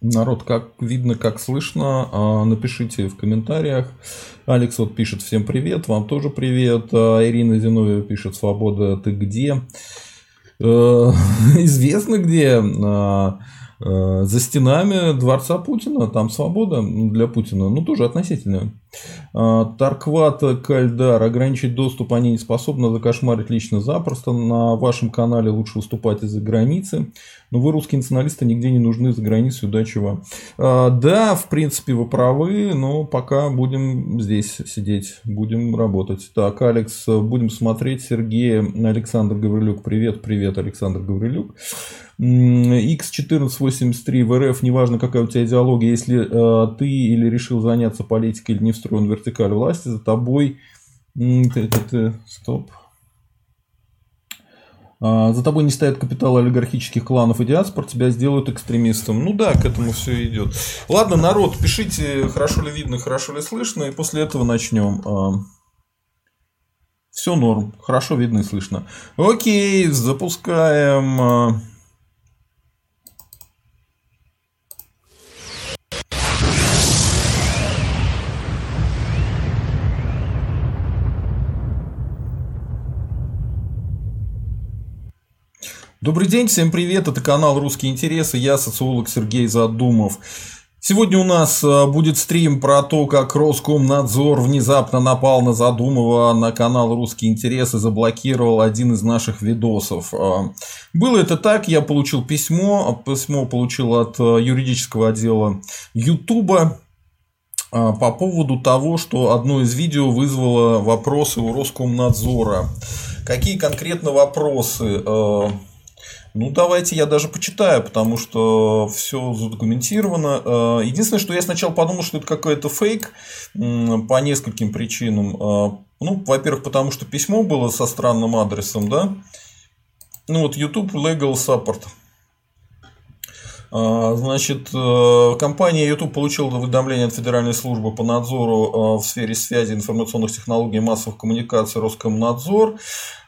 Народ, как видно, как слышно, а, напишите в комментариях. Алекс вот пишет всем привет, вам тоже привет. А, Ирина Зиновьева пишет свобода, ты где? Э, известно где. А, Э, за стенами дворца Путина, там свобода для Путина, ну тоже относительная. Э, Таркват, Кальдар, ограничить доступ они не способны, закошмарить лично запросто. На вашем канале лучше выступать из-за границы. Но вы, русские националисты, нигде не нужны за границей, удачи вам. Э, да, в принципе, вы правы, но пока будем здесь сидеть, будем работать. Так, Алекс, будем смотреть. Сергей, Александр Гаврилюк, привет, привет, Александр Гаврилюк. X1483 в РФ, неважно какая у тебя идеология, если э, ты или решил заняться политикой или не встроен в вертикаль власти, за тобой... Стоп. А, за тобой не стоят капиталы олигархических кланов и диаспор, тебя сделают экстремистом. Ну да, к этому все идет. Ладно, народ, пишите, хорошо ли видно, хорошо ли слышно, и после этого начнем. А, все норм, хорошо видно и слышно. Окей, запускаем. Добрый день, всем привет, это канал «Русские интересы», я социолог Сергей Задумов. Сегодня у нас э, будет стрим про то, как Роскомнадзор внезапно напал на Задумова на канал «Русские интересы», заблокировал один из наших видосов. Э, было это так, я получил письмо, письмо получил от юридического отдела Ютуба, по поводу того, что одно из видео вызвало вопросы у Роскомнадзора. Какие конкретно вопросы? Ну, давайте я даже почитаю, потому что все задокументировано. Э, единственное, что я сначала подумал, что это какой-то фейк по нескольким причинам. Э, ну, во-первых, потому что письмо было со странным адресом, да. Ну, вот YouTube Legal Support. Э, значит, компания YouTube получила уведомление от Федеральной службы по надзору в сфере связи информационных технологий и массовых коммуникаций Роскомнадзор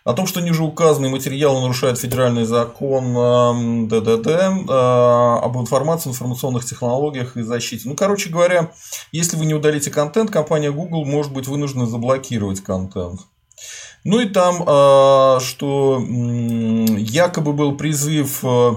о том, что ниже указанные материалы нарушают федеральный закон ДДД об информации, информационных технологиях и защите. Ну, короче говоря, если вы не удалите контент, компания Google может быть вынуждена заблокировать контент. Ну и там, а, что якобы был призыв э,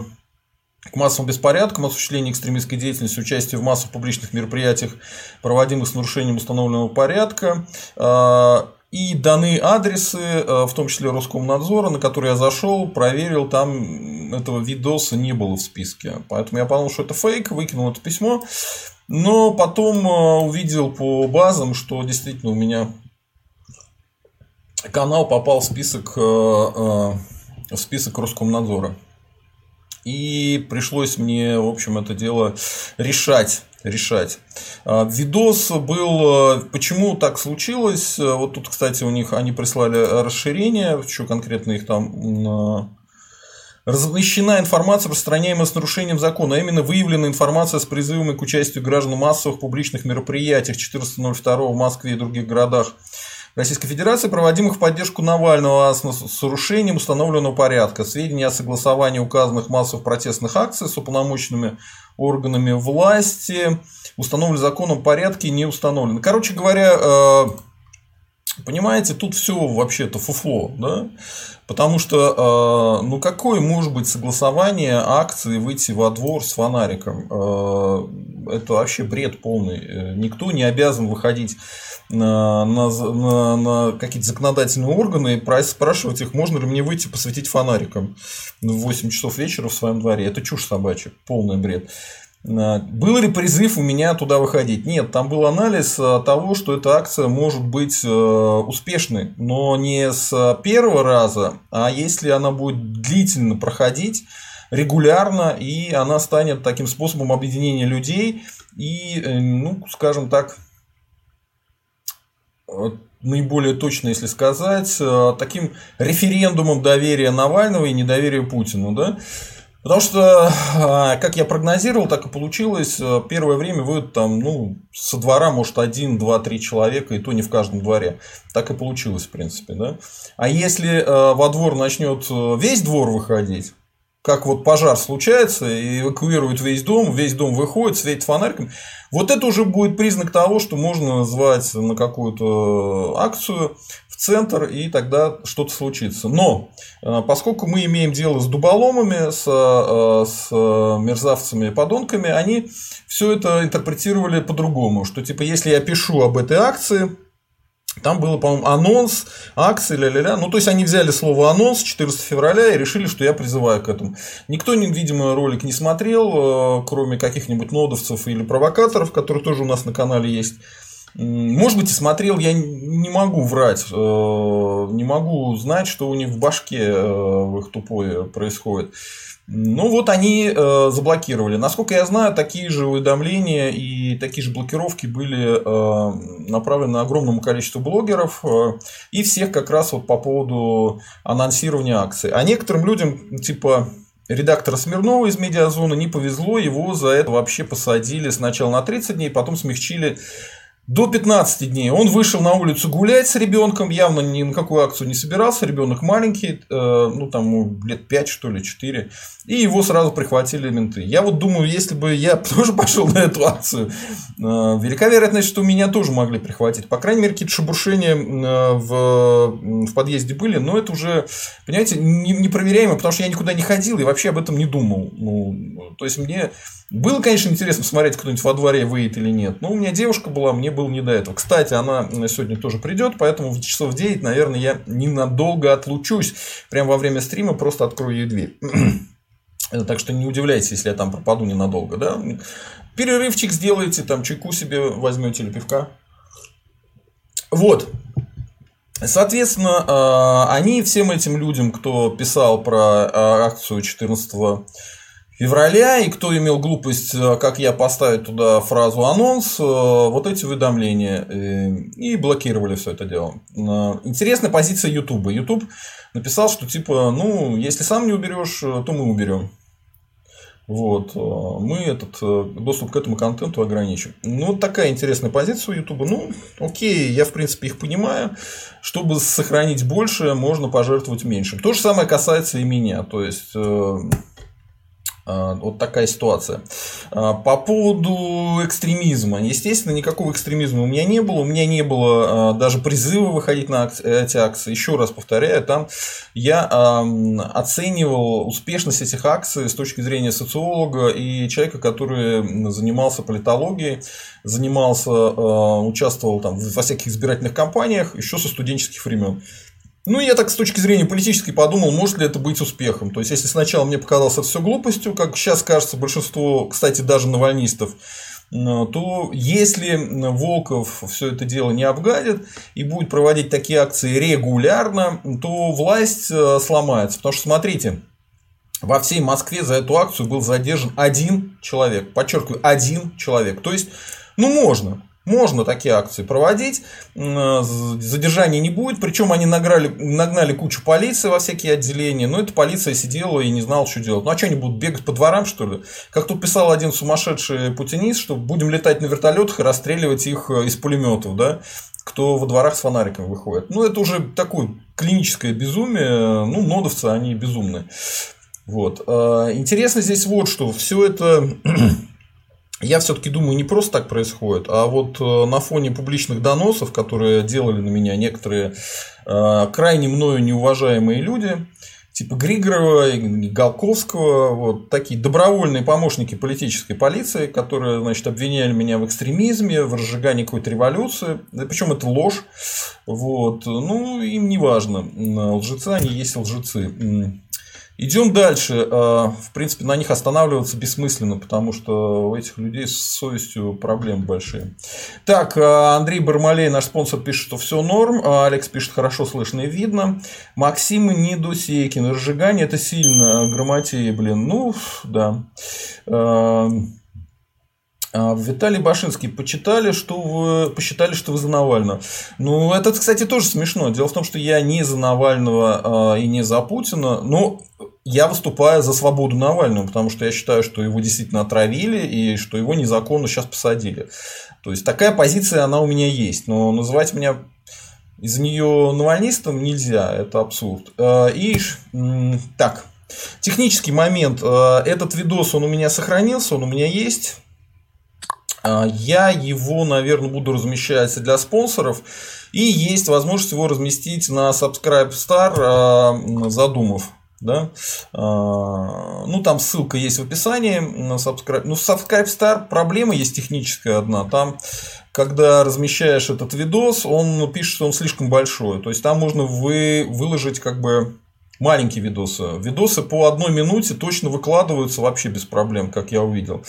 к массовым беспорядкам, осуществлению экстремистской деятельности, участию в массовых публичных мероприятиях, проводимых с нарушением установленного порядка. А, и даны адресы, э, в том числе Роскомнадзора, на который я зашел, проверил, там этого видоса не было в списке. Поэтому я подумал, что это фейк, выкинул это письмо. Но потом э, увидел по базам, что действительно у меня канал попал в список, в список Роскомнадзора. И пришлось мне, в общем, это дело решать решать. А, видос был, почему так случилось, вот тут, кстати, у них они прислали расширение, что конкретно их там Размещена информация, распространяемая с нарушением закона, а именно выявлена информация с призывами к участию граждан массовых публичных мероприятиях 14.02 в Москве и других городах Российской Федерации, проводимых в поддержку Навального с нарушением установленного порядка. Сведения о согласовании указанных массовых протестных акций с уполномоченными органами власти установлены законом порядке не установлены. Короче говоря, э, Понимаете, тут все вообще-то фуфло, да? Потому что, э, ну, какое может быть согласование акции выйти во двор с фонариком? Э, это вообще бред полный. Никто не обязан выходить на, на, на, какие-то законодательные органы и спрашивать их, можно ли мне выйти посветить фонариком в 8 часов вечера в своем дворе. Это чушь собачья, полный бред. А, был ли призыв у меня туда выходить? Нет, там был анализ а, того, что эта акция может быть э, успешной, но не с первого раза, а если она будет длительно проходить, регулярно, и она станет таким способом объединения людей и, э, ну, скажем так, наиболее точно, если сказать, э, таким референдумом доверия Навального и недоверия Путину. Да? Потому что, а, как я прогнозировал, так и получилось. Э, первое время выйдут там, ну, со двора, может, один, два, три человека, и то не в каждом дворе. Так и получилось, в принципе, да. А если э, во двор начнет весь двор выходить, как вот пожар случается, и эвакуируют весь дом, весь дом выходит, светит фонариком, вот это уже будет признак того, что можно назвать на какую-то акцию в центр, и тогда что-то случится. Но э, поскольку мы имеем дело с дуболомами, с, э, с мерзавцами и подонками, они все это интерпретировали по-другому, что типа если я пишу об этой акции, там было, по-моему, анонс, акции, ля-ля-ля. Ну, то есть, они взяли слово анонс 14 февраля и решили, что я призываю к этому. Никто, видимо, ролик не смотрел, э, кроме каких-нибудь нодовцев или провокаторов, которые тоже у нас на канале есть. Может быть, и смотрел, я не могу врать, э, не могу знать, что у них в башке э, в их тупое происходит. Ну вот они э, заблокировали. Насколько я знаю, такие же уведомления и такие же блокировки были э, направлены огромному количеству блогеров э, и всех как раз вот по поводу анонсирования акции. А некоторым людям, типа редактора Смирнова из медиазоны, не повезло, его за это вообще посадили сначала на 30 дней, потом смягчили до 15 дней он вышел на улицу гулять с ребенком, явно ни на какую акцию не собирался, ребенок маленький, э, ну там лет 5 что ли, 4, и его сразу прихватили менты. Я вот думаю, если бы я тоже пошел на эту акцию, э, велика вероятность, что меня тоже могли прихватить. По крайней мере, какие-то шебуршения э, в, в подъезде были, но это уже, понимаете, непроверяемо, потому что я никуда не ходил и вообще об этом не думал. Ну, то есть мне было, конечно, интересно смотреть, кто-нибудь во дворе выйдет или нет. Но у меня девушка была, мне было не до этого. Кстати, она сегодня тоже придет, поэтому в часов 9, наверное, я ненадолго отлучусь. Прямо во время стрима просто открою ей дверь. Так что не удивляйтесь, если я там пропаду ненадолго. Да? Перерывчик сделайте, там чайку себе возьмете или пивка. Вот. Соответственно, а, они всем этим людям, кто писал про а, акцию 14 февраля, и кто имел глупость, э, как я, поставить туда фразу анонс, э, вот эти уведомления, э, и блокировали все это дело. Интересная позиция YouTube. YouTube написал, что типа, ну, если сам не уберешь, то мы уберем. Вот, мы этот доступ к этому контенту ограничим. Ну, такая интересная позиция у YouTube. Ну, окей, я, в принципе, их понимаю. Чтобы сохранить больше, можно пожертвовать меньше. То же самое касается и меня. То есть, вот такая ситуация. А, по поводу экстремизма. Естественно, никакого экстремизма у меня не было. У меня не было а, даже призыва выходить на эти акции. Еще раз повторяю, там я оценивал успешность этих акций с точки зрения социолога и человека, который занимался политологией, занимался, участвовал там во всяких избирательных кампаниях еще со студенческих времен. Ну, я так с точки зрения политической подумал, может ли это быть успехом. То есть, если сначала мне показалось все глупостью, как сейчас кажется большинство, кстати, даже навальнистов, то если Волков все это дело не обгадит и будет проводить такие акции регулярно, то власть э, сломается. Потому что, смотрите, во всей Москве за эту акцию был задержан один человек. Подчеркиваю, один человек. То есть, ну, можно. Можно такие акции проводить, задержания не будет, причем они награли, нагнали кучу полиции во всякие отделения, но эта полиция сидела и не знала, что делать. Ну а что они будут бегать по дворам, что ли? Как тут писал один сумасшедший путинист, что будем летать на вертолетах и расстреливать их э, из пулеметов, да? кто во дворах с фонариком выходит. Ну, это уже такое клиническое безумие. Ну, нодовцы, они безумные. Вот. Э, интересно здесь вот что. Все это я все-таки думаю, не просто так происходит, а вот э, на фоне публичных доносов, которые делали на меня некоторые э, крайне мною неуважаемые люди, типа Григорова, Галковского, вот такие добровольные помощники политической полиции, которые, значит, обвиняли меня в экстремизме, в разжигании какой-то революции. Причем это ложь. Вот. Ну, им не важно. Лжецы они есть лжецы. Идем дальше. А, в принципе, на них останавливаться бессмысленно, потому что у этих людей с совестью проблемы большие. Так, а, Андрей Бармалей, наш спонсор, пишет, что все норм. А, Алекс пишет, хорошо слышно и видно. Максим Недосейкин. Разжигание это сильно. Грамотеи, блин. Ну, да. Виталий Башинский, почитали, что вы, посчитали, что вы за Навального. Ну, это, кстати, тоже смешно. Дело в том, что я не за Навального и не за Путина. Но я выступаю за свободу Навального, потому что я считаю, что его действительно отравили и что его незаконно сейчас посадили. То есть такая позиция, она у меня есть. Но называть меня из нее навальнистом нельзя, это абсурд. Э, и так, Технический момент. Э, этот видос, он у меня сохранился, он у меня есть. Э, я его, наверное, буду размещать для спонсоров. И есть возможность его разместить на Subscribe Star, задумав. Да? Ну, там ссылка есть в описании на Subscribe. Ну, Subscribe Star проблема есть техническая одна. Там когда размещаешь этот видос, он пишет, что он слишком большой. То есть там можно вы, выложить как бы маленькие видосы. Видосы по одной минуте точно выкладываются вообще без проблем, как я увидел.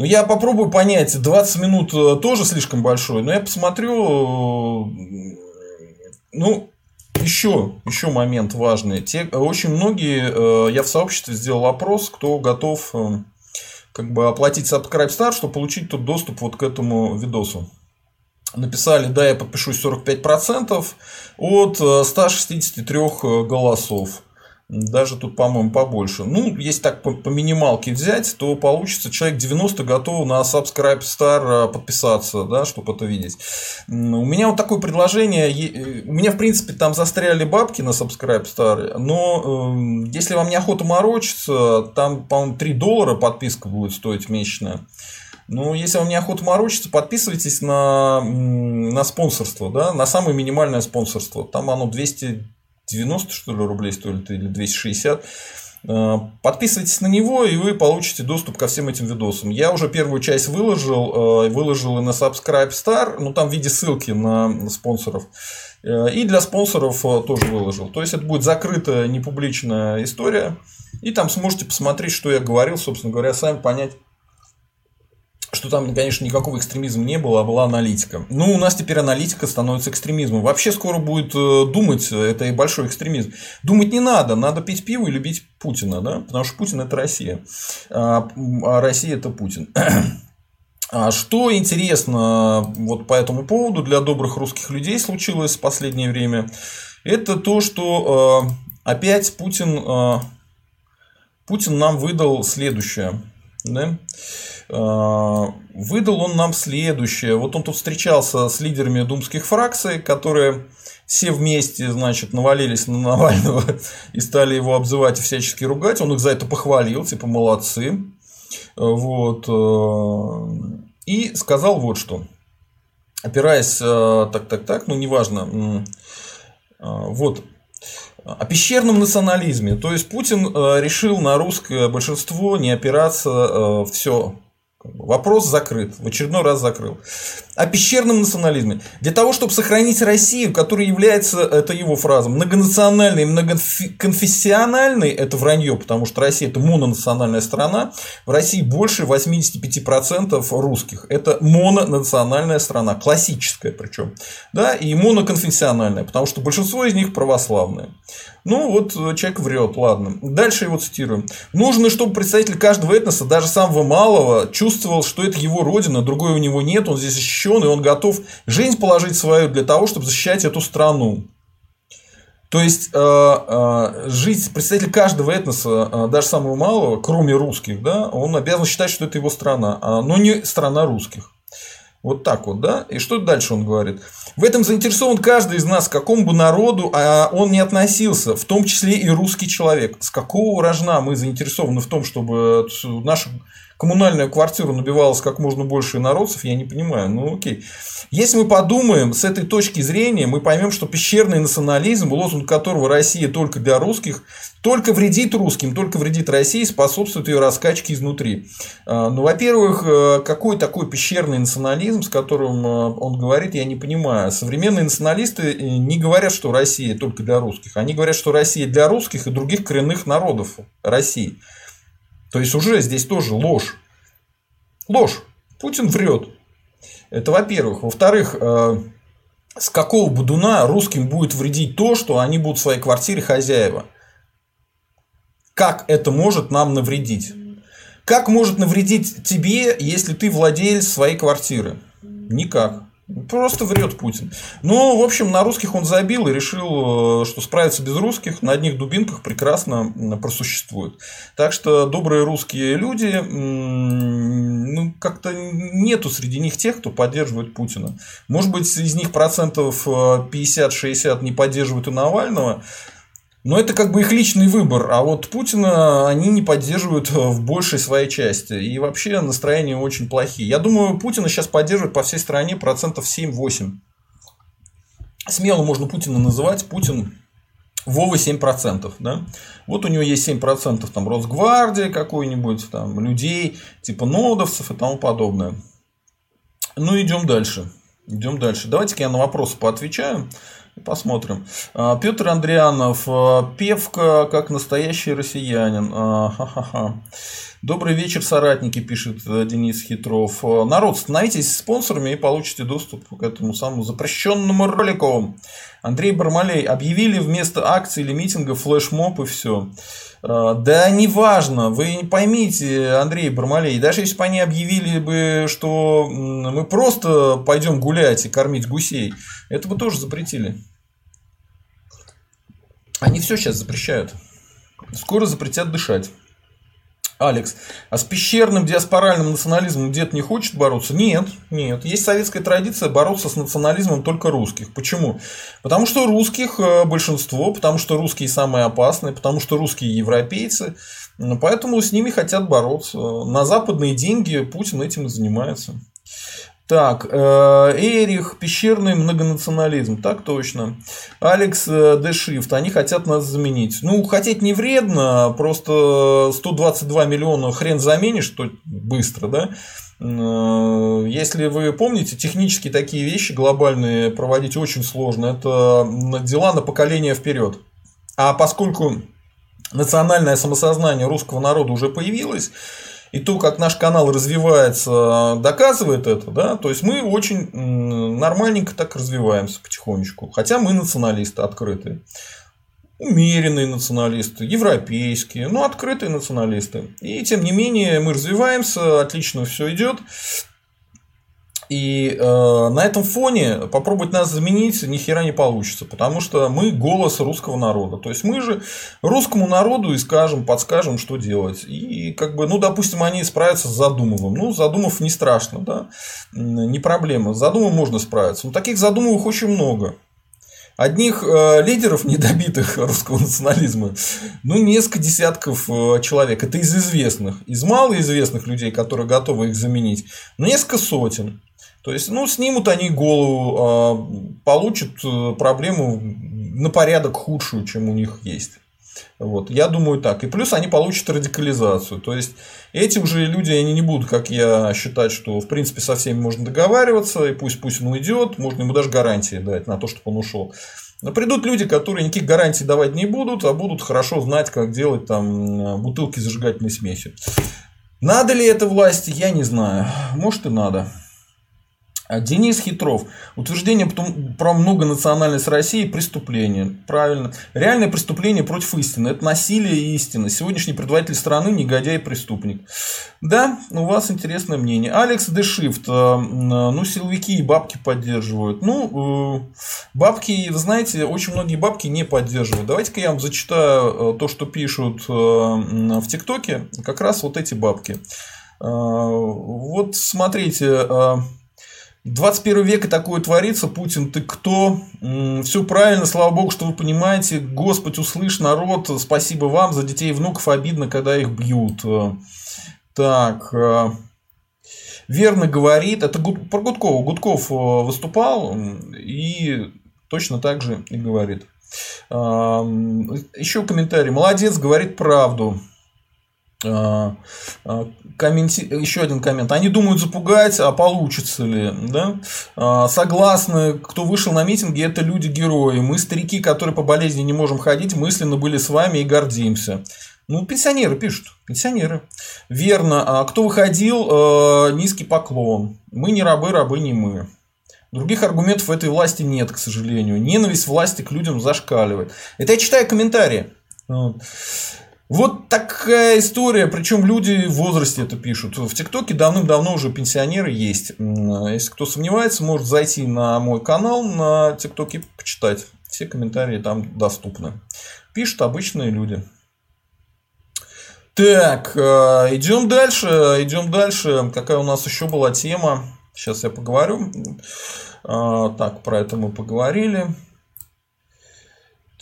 Ну, я попробую понять, 20 минут э, тоже слишком большой, но я посмотрю, э, ну, еще, еще момент важный. Те, очень многие, э, я в сообществе сделал опрос, кто готов как бы оплатить subscribe star, чтобы получить тот доступ вот к этому видосу. Написали, да, я подпишусь 45% от 163 э, э, голосов. Даже тут, по-моему, побольше. Ну, если так по, по минималке взять, то получится человек 90 готов на Subscribe Star э, подписаться, да, чтобы это видеть. У меня вот такое предложение. Э, у меня, в принципе, там застряли бабки на Subscribe Star, но э, если вам не охота морочиться, там, по-моему, 3 доллара подписка будет стоить месячная. Ну, если вам не охота морочиться, подписывайтесь на, на спонсорство, да, на самое минимальное спонсорство. Там оно 200 90 что ли рублей стоит или 260. Э, подписывайтесь на него, и вы получите доступ ко всем этим видосам. Я уже первую часть выложил, э, выложил и на Subscribe Star, ну там в виде ссылки на спонсоров. Э, и для спонсоров тоже выложил. То есть это будет закрытая, непубличная история. И там сможете посмотреть, что я говорил, собственно говоря, сами понять, что там, конечно, никакого экстремизма не было, а была аналитика. Ну, у нас теперь аналитика становится экстремизмом. Вообще скоро будет э, думать, это и большой экстремизм. Думать не надо, надо пить пиво и любить Путина, да? потому что Путин – это Россия, а, а Россия – это Путин. А что интересно вот по этому поводу для добрых русских людей случилось в последнее время, это то, что э, опять Путин, э, Путин нам выдал следующее. Да? А, выдал он нам следующее. Вот он тут встречался с лидерами думских фракций, которые все вместе, значит, навалились на Навального и стали его обзывать и всячески ругать. Он их за это похвалил, типа, молодцы. Вот. Э, и сказал вот что. Опираясь, так, так, так, ну, неважно. Вот, о пещерном национализме. То есть Путин решил на русское большинство не опираться все Вопрос закрыт, в очередной раз закрыл. О пещерном национализме. Для того, чтобы сохранить Россию, которая является, это его фраза, многонациональной, многоконфессиональной, это вранье, потому что Россия это мононациональная страна, в России больше 85% русских. Это мононациональная страна, классическая причем. Да, и моноконфессиональная, потому что большинство из них православные. Ну, вот человек врет, ладно. Дальше его цитируем. Нужно, чтобы представитель каждого этноса, даже самого малого, чувствовал, что это его родина, другой у него нет, он здесь защищен, и он готов жизнь положить свою для того, чтобы защищать эту страну. То есть, э, э, жить представитель каждого этноса, э, даже самого малого, кроме русских, да, он обязан считать, что это его страна, а, но не страна русских. Вот так вот, да? И что дальше он говорит? В этом заинтересован каждый из нас, к какому бы народу а он не относился, в том числе и русский человек. С какого рожна мы заинтересованы в том, чтобы наша коммунальную квартиру набивалось как можно больше народцев, я не понимаю. Ну окей. Если мы подумаем с этой точки зрения, мы поймем, что пещерный национализм, лозунг которого Россия только для русских, только вредит русским, только вредит России, способствует ее раскачке изнутри. А, ну, во-первых, э, какой такой пещерный национализм, с которым э, он говорит, я не понимаю. Современные националисты э, не говорят, что Россия только для русских. Они говорят, что Россия для русских и других коренных народов России. То есть уже здесь тоже ложь. Ложь. Путин врет. Это во-первых. Во-вторых, э, с какого будуна русским будет вредить то, что они будут в своей квартире хозяева? Как это может нам навредить? Как может навредить тебе, если ты владелец своей квартиры? Никак. Просто врет Путин. Ну, в общем, на русских он забил и решил, э, что справиться без русских на одних дубинках прекрасно просуществует. Так что добрые русские люди, ну, как-то нету среди них тех, кто поддерживает Путина. Может быть, из них процентов 50-60 э, не поддерживают и Навального. Но это как бы их личный выбор, а вот Путина они не поддерживают в большей своей части. И вообще настроения очень плохие. Я думаю, Путина сейчас поддерживают по всей стране процентов 7-8. Смело можно Путина называть. Путин Вова 7%. Да? Вот у него есть 7% там Росгвардия какой-нибудь, там людей, типа нодовцев и тому подобное. Ну, идем дальше. Идем дальше. Давайте-ка я на вопросы поотвечаю. Посмотрим. А, Петр Андрианов, а, певка как настоящий россиянин. А, ха-ха-ха. Добрый вечер, соратники, пишет э, Денис Хитров. Народ, становитесь спонсорами и получите доступ к этому самому запрещенному ролику. Андрей Бармалей, объявили вместо акций или митингов флешмоб и все. Да неважно, вы не поймите, Андрей Бармалей, даже если бы они объявили бы, что мы просто пойдем гулять и кормить гусей, это бы тоже запретили. Они все сейчас запрещают. Скоро запретят дышать. Алекс, а с пещерным диаспоральным национализмом дед не хочет бороться? Нет, нет. Есть советская традиция бороться с национализмом только русских. Почему? Потому что русских э, большинство, потому что русские самые опасные, потому что русские европейцы. Поэтому с ними хотят бороться. На западные деньги Путин этим и занимается. Так, э, Эрих, пещерный многонационализм, так точно. Алекс э, Дешифт, они хотят нас заменить. Ну, хотеть не вредно, просто 122 миллиона хрен заменишь, что быстро, да? Э, если вы помните, технически такие вещи глобальные проводить очень сложно. Это дела на поколение вперед. А поскольку национальное самосознание русского народа уже появилось, и то, как наш канал развивается, доказывает это, да, то есть мы очень нормальненько так развиваемся потихонечку, хотя мы националисты открытые. Умеренные националисты, европейские, но открытые националисты. И тем не менее мы развиваемся, отлично все идет. И э, на этом фоне попробовать нас заменить ни хера не получится, потому что мы голос русского народа. То есть мы же русскому народу и скажем, подскажем, что делать. И как бы, ну, допустим, они справятся с Задумовым. Ну, Задумов не страшно, да, не проблема. С Задумовым можно справиться. Но таких Задумовых очень много. Одних э, лидеров недобитых русского национализма, ну, несколько десятков э, человек. Это из известных. Из малоизвестных людей, которые готовы их заменить, ну, несколько сотен. То есть, ну, снимут они голову, а, получат э, проблему на порядок худшую, чем у них есть. Вот, я думаю так. И плюс они получат радикализацию. То есть, эти уже люди, они не будут, как я, считать, что в принципе со всеми можно договариваться, и пусть он уйдет, можно ему даже гарантии дать на то, чтобы он ушел. Но придут люди, которые никаких гарантий давать не будут, а будут хорошо знать, как делать там бутылки зажигательной смеси. Надо ли это власти, я не знаю. Может и надо. А Денис Хитров. Утверждение про многонациональность России – преступление. Правильно. Реальное преступление против истины. Это насилие и истина. Сегодняшний предводитель страны – негодяй и преступник. Да, у вас интересное мнение. Алекс Дешифт. Э, ну, силовики и бабки поддерживают. Ну, э, бабки, вы знаете, очень многие бабки не поддерживают. Давайте-ка я вам зачитаю э, то, что пишут в ТикТоке. Как раз вот эти бабки. Вот смотрите, 21 век и такое творится, Путин, ты кто? Все правильно, слава богу, что вы понимаете. Господь, услышь, народ, спасибо вам за детей и внуков, обидно, когда их бьют. Так, э, верно говорит, это про Гудкова. Гудков э, выступал и точно так же и говорит. Еще комментарий. Молодец, говорит правду. А, а, комменти... Еще один коммент. Они думают запугать, а получится ли? Да? А, согласны, кто вышел на митинги, это люди-герои. Мы, старики, которые по болезни не можем ходить, мысленно были с вами и гордимся. Ну, пенсионеры пишут. Пенсионеры. Верно. А кто выходил, низкий поклон. Мы не рабы, рабы не мы. Других аргументов этой власти нет, к сожалению. Ненависть власти к людям зашкаливает. Это я читаю комментарии. Вот такая история, причем люди в возрасте это пишут. В ТикТоке давным-давно уже пенсионеры есть. Если кто сомневается, может зайти на мой канал на ТикТоке почитать. Все комментарии там доступны. Пишут обычные люди. Так, э, идем дальше. Идем дальше. Какая у нас еще была тема? Сейчас я поговорю. Э, так, про это мы поговорили.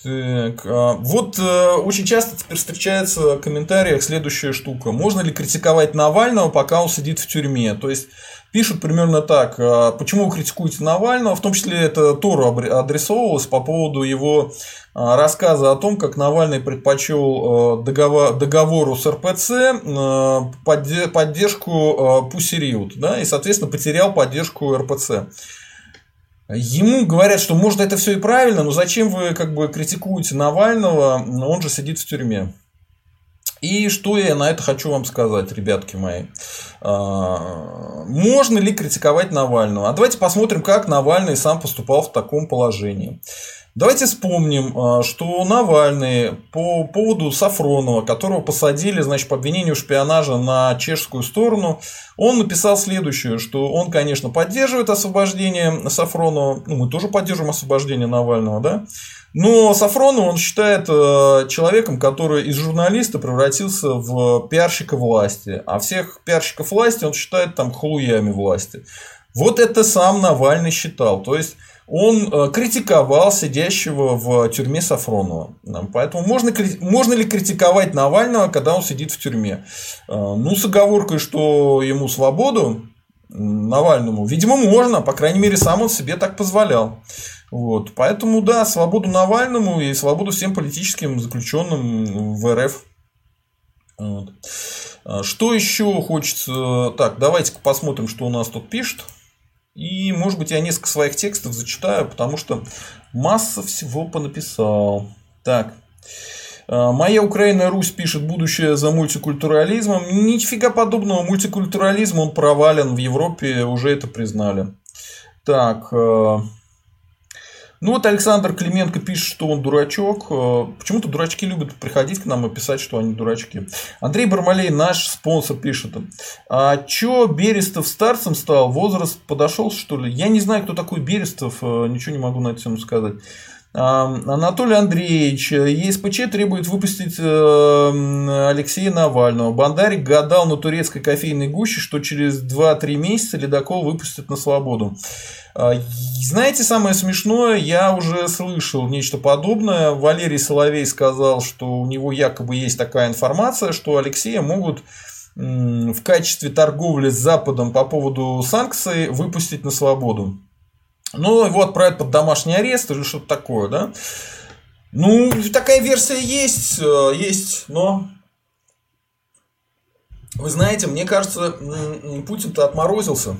Так, а, вот э, очень часто теперь встречается в комментариях следующая штука. Можно ли критиковать Навального, пока он сидит в тюрьме? То есть пишут примерно так. А, почему вы критикуете Навального? В том числе это Тору адресовывалось по поводу его а, рассказа о том, как Навальный предпочел договор, договору с РПЦ поддержку Пусириут, да, и, соответственно, потерял поддержку РПЦ. Ему говорят, что может это все и правильно, но зачем вы как бы критикуете Навального, он же сидит в тюрьме. И что я на это хочу вам сказать, ребятки мои. А, можно ли критиковать Навального? А давайте посмотрим, как Навальный сам поступал в таком положении. Давайте вспомним, а, что Навальный по поводу Сафронова, которого посадили значит, по обвинению в шпионаже на чешскую сторону, он написал следующее, что он, конечно, поддерживает освобождение Сафронова, ну, мы тоже поддерживаем освобождение Навального, да, но Сафронова он считает э, человеком, который из журналиста превратился в пиарщика власти, а всех пиарщиков власти он считает там халуями власти. Вот это сам Навальный считал. То есть он э, критиковал сидящего в тюрьме Сафронова. Поэтому можно, можно ли критиковать Навального, когда он сидит в тюрьме? Э, ну, с оговоркой, что ему свободу, Навальному, видимо, можно, по крайней мере, сам он себе так позволял. Вот. Поэтому, да, свободу Навальному и свободу всем политическим заключенным в РФ. Вот. Э, что еще хочется? Так, давайте-ка посмотрим, что у нас тут пишет. И, может быть, я несколько своих текстов зачитаю, потому что масса всего понаписал. Так. А, Моя Украина Русь пишет будущее за мультикультурализмом. Нифига подобного. Мультикультурализм он провален в Европе, уже это признали. Так. Ну вот Александр Клименко пишет, что он дурачок. Э, почему-то дурачки любят приходить к нам и писать, что они дурачки. Андрей Бармалей, наш спонсор, пишет. А чё Берестов старцем стал? Возраст подошел, что ли? Я не знаю, кто такой Берестов, э, ничего не могу на эту тему сказать. Анатолий Андреевич, ЕСПЧ требует выпустить э, Алексея Навального. Бандарик гадал на турецкой кофейной гуще, что через 2-3 месяца ледокол выпустят на свободу. А, знаете, самое смешное, я уже слышал нечто подобное. Валерий Соловей сказал, что у него якобы есть такая информация, что Алексея могут в качестве торговли с Западом по поводу санкций выпустить на свободу. Ну, его отправят под домашний арест или что-то такое, да? Ну, такая версия есть, э, есть, но вы знаете, мне кажется, Путин-то отморозился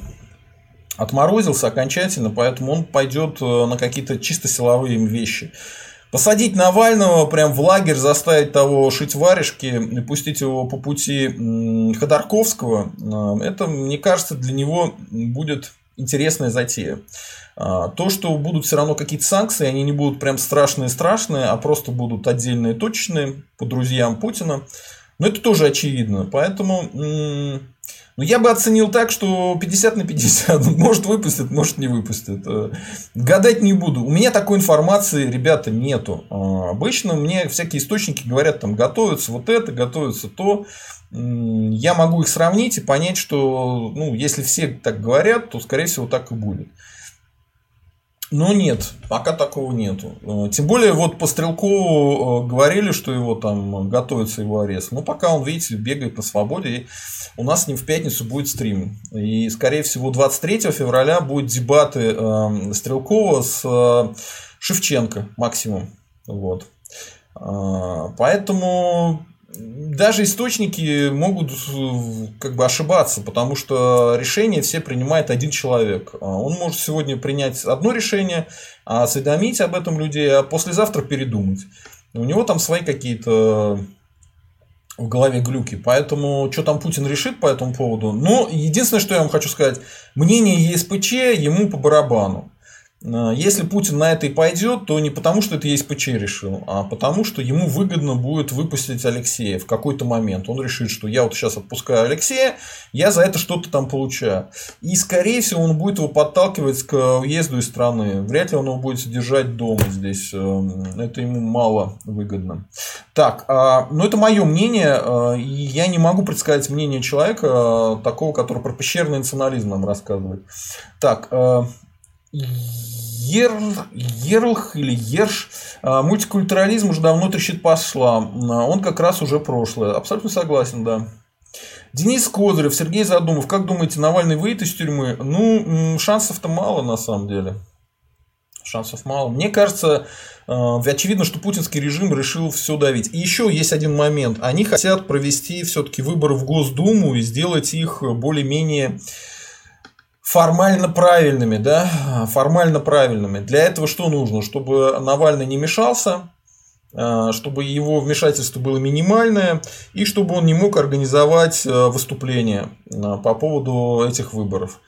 отморозился окончательно, поэтому он пойдет э, на какие-то чисто силовые вещи. Посадить Навального прям в лагерь, заставить того шить варежки и пустить его по пути Ходорковского, э, это, мне кажется, для него будет интересная затея. А, то, что будут все равно какие-то санкции, они не будут прям страшные-страшные, а просто будут отдельные точечные по друзьям Путина. Но это тоже очевидно. Поэтому ну, я бы оценил так, что 50 на 50. Может выпустят, может не выпустят. Э, гадать не буду. У меня такой информации, ребята, нету. А, обычно мне всякие источники говорят, там, готовится вот это, готовится то. Я могу их сравнить и понять, что, ну, если все так говорят, то, скорее всего, так и будет. Но нет, пока такого нету. Э, тем более, вот по Стрелкову э, говорили, что его там готовится его арест. Но пока он, видите, бегает на свободе. И у нас с ним в пятницу будет стрим. И, скорее всего, 23 февраля будут дебаты э, Стрелкова с Шевченко максимум. Вот. Поэтому даже источники могут э, как бы ошибаться, потому что решение все принимает один человек. А он может сегодня принять одно решение, осведомить об этом людей, а послезавтра передумать. У него там свои какие-то в голове глюки. Поэтому, что там Путин решит по этому поводу. Но единственное, что я вам хочу сказать, мнение ЕСПЧ ему по барабану. Э, если Путин на это и пойдет, то не потому, что это ЕСПЧ решил, а потому, что ему выгодно будет выпустить Алексея в какой-то момент. Он решит, что я вот сейчас отпускаю Алексея, я за это что-то там получаю. И, скорее всего, он будет его подталкивать к уезду из страны. Вряд ли он его будет содержать дома здесь. Эм, это ему мало выгодно. Так, а, но это мое мнение, э, и я не могу предсказать мнение человека, э, такого, который про пещерный национализм нам рассказывает. Так, Ерл, Ерлх или Ерш. А, мультикультурализм уже давно трещит по швам. Он как раз уже прошлое. Абсолютно согласен, да. Денис Козырев, Сергей Задумов. Как думаете, Навальный выйдет из тюрьмы? Ну, шансов-то мало на самом деле. Шансов мало. Мне кажется, э, очевидно, что путинский режим решил все давить. И еще есть один момент. Они хотят провести все-таки выборы в Госдуму и сделать их более-менее формально правильными, да, формально правильными. Для этого что нужно? Чтобы Навальный не мешался, э, чтобы его вмешательство было минимальное, и чтобы он не мог организовать э, выступление по поводу этих выборов.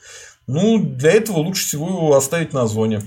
Ну, для этого лучше всего его оставить на зоне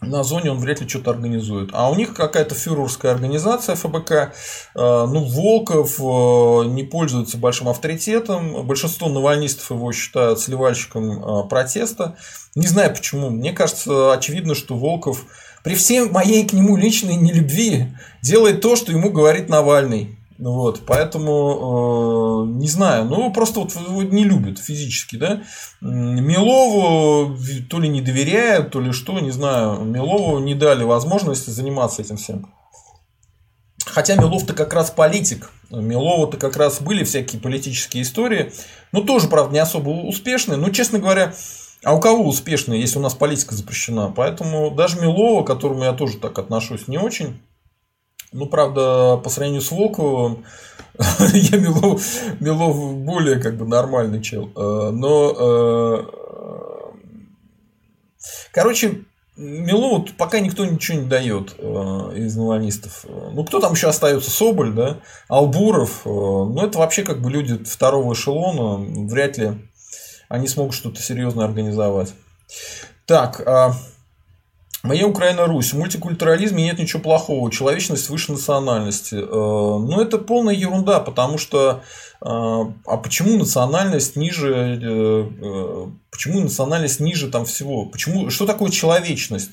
на зоне он вряд ли что-то организует. А у них какая-то фюрерская организация ФБК. Э, ну, Волков э, не пользуется большим авторитетом. Большинство навальнистов его считают сливальщиком э, протеста. Не знаю почему. Мне кажется, очевидно, что Волков при всей моей к нему личной нелюбви делает то, что ему говорит Навальный. Вот, поэтому э, не знаю, ну просто вот не любят физически, да. Милову то ли не доверяют, то ли что, не знаю. Милову не дали возможности заниматься этим всем. Хотя Милов-то как раз политик. Милова-то как раз были всякие политические истории. Ну, тоже, правда, не особо успешные. Но, честно говоря, а у кого успешные, если у нас политика запрещена? Поэтому даже Милова, к которому я тоже так отношусь не очень, ну, правда, по сравнению с Волковым, я Милов, Милов более как бы нормальный чел. Э, но, э, короче, Милову пока никто ничего не дает э, из навальнистов. Ну, кто там еще остается? Соболь, да? Албуров. Ну, это вообще как бы люди второго эшелона. Вряд ли они смогут что-то серьезное организовать. Так, а Моя Украина Русь. В мультикультурализме нет ничего плохого. Человечность выше национальности. Э, Но ну, это полная ерунда, потому что э, а почему национальность ниже, э, почему национальность ниже там всего? Почему, что такое человечность?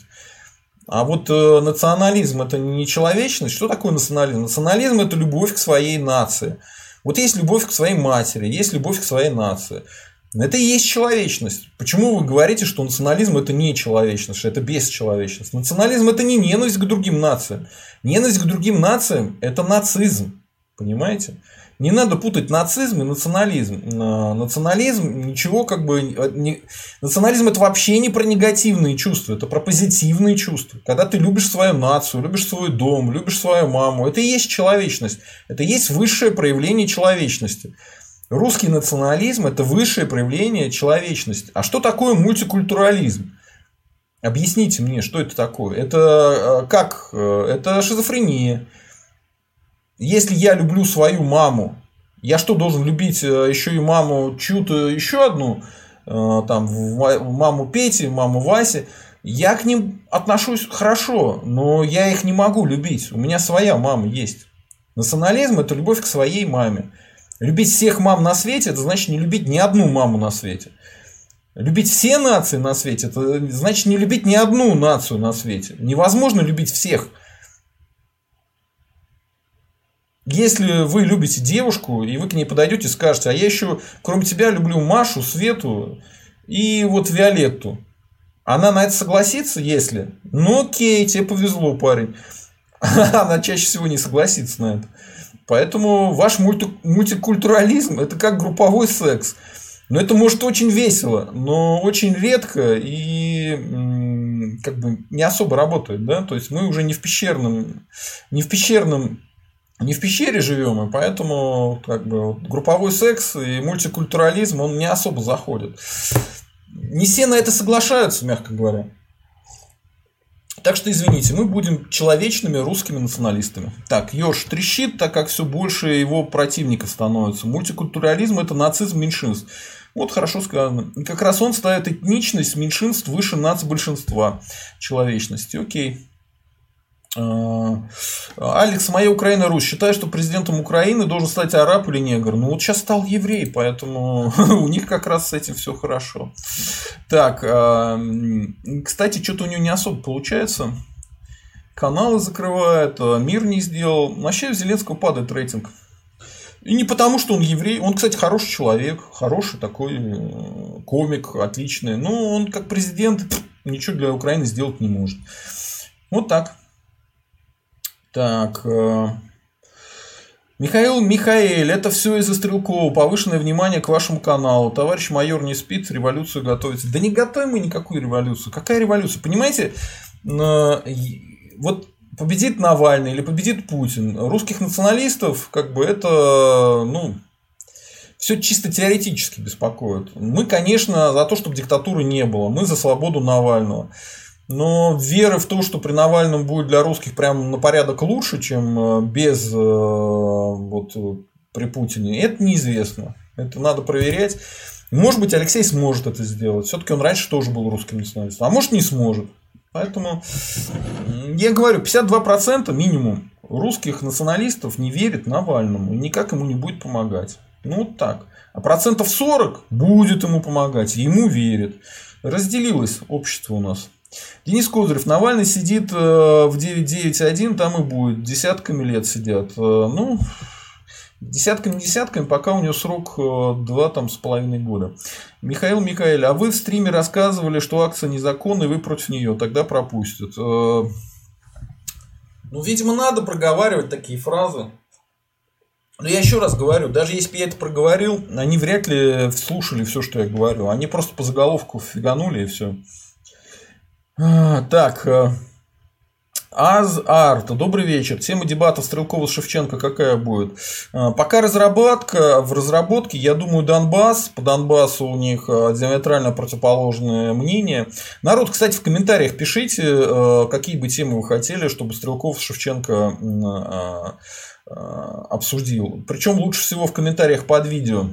А вот национализм это не человечность. Что такое национализм? Национализм это любовь к своей нации. Вот есть любовь к своей матери, есть любовь к своей нации. Это и есть человечность. Почему вы говорите, что национализм это не человечность, что это бесчеловечность? Национализм это не ненависть к другим нациям. Ненависть к другим нациям это нацизм. Понимаете? Не надо путать нацизм и национализм. Национализм ничего как бы... Не... Национализм это вообще не про негативные чувства, это про позитивные чувства. Когда ты любишь свою нацию, любишь свой дом, любишь свою маму, это и есть человечность. Это и есть высшее проявление человечности. Русский национализм – это высшее проявление человечности. А что такое мультикультурализм? Объясните мне, что это такое? Это э, как? Э, это шизофрения. Если я люблю свою маму, я что, должен любить э, еще и маму чью-то еще одну? Там, маму Пети, маму Васи. Я к ним отношусь хорошо, но я их не могу любить. У меня своя мама есть. Национализм – это любовь к своей маме. Любить всех мам на свете, это значит не любить ни одну маму на свете. Любить все нации на свете, это значит не любить ни одну нацию на свете. Невозможно любить всех. Если вы любите девушку, и вы к ней подойдете и скажете, а я еще, кроме тебя, люблю Машу, Свету и вот Виолетту. Она на это согласится, если? Ну окей, тебе повезло, парень. Она чаще всего не согласится на это. Поэтому ваш мульти мультикультурализм это как групповой секс. Но это может очень весело, но очень редко и как бы не особо работает, да, то есть мы уже не в пещерном, не в пещерном не в пещере живем, и поэтому как бы, групповой секс и мультикультурализм он не особо заходит. Не все на это соглашаются, мягко говоря. Так что, извините, мы будем человечными русскими националистами. Так, Ёж трещит, так как все больше его противников становится. Мультикультурализм – это нацизм меньшинств. Вот хорошо сказано. Как раз он ставит этничность меньшинств выше нацбольшинства человечности. Окей. А, Алекс, моя Украина Русь. Считаю, что президентом Украины должен стать араб или негр. Ну вот сейчас стал еврей, поэтому у них как раз с этим все хорошо. Так, а, кстати, что-то у него не особо получается. Каналы закрывает, а, мир не сделал. Вообще у Зеленского падает рейтинг. И не потому, что он еврей. Он, кстати, хороший человек, хороший такой э, комик, отличный. Но он как президент ничего для Украины сделать не может. Вот так. Так. Э, Михаил Михаэль, это все из-за Стрелкова. Повышенное внимание к вашему каналу. Товарищ майор не спит, революцию готовится. Да не готовим мы никакую революцию. Какая революция? Понимаете, вот победит Навальный или победит Путин. Русских националистов, как бы это, ну, все чисто теоретически беспокоит. Мы, конечно, за то, чтобы диктатуры не было. Мы за свободу Навального. Но веры в то, что при Навальном будет для русских прям на порядок лучше, чем э, без э, вот, при Путине, это неизвестно. Это надо проверять. Может быть, Алексей сможет это сделать. Все-таки он раньше тоже был русским националистом. А может, не сможет. Поэтому я говорю, 52% минимум русских националистов не верит Навальному и никак ему не будет помогать. Ну, вот так. А процентов 40 будет ему помогать, ему верит. Разделилось общество у нас. Денис Козырев, Навальный сидит э, в 991, там и будет. Десятками лет сидят. Э, ну, десятками десятками, пока у него срок э, два там с половиной года. Михаил Михаил, а вы в стриме рассказывали, что акция незаконная, вы против нее, тогда пропустят. Ну, видимо, надо проговаривать такие фразы. Но я еще раз говорю, даже если бы я это проговорил, они вряд ли слушали все, что я говорю. Они просто по заголовку фиганули и все. А, так, э, Аз Арт, добрый вечер. Тема дебатов Стрелкова с Шевченко какая будет? А, пока разработка, в разработке, я думаю, Донбасс. По Донбассу у них э, диаметрально противоположное мнение. Народ, кстати, в комментариях пишите, э, какие бы темы вы хотели, чтобы Стрелков с Шевченко обсудил. Причем лучше всего в комментариях под видео.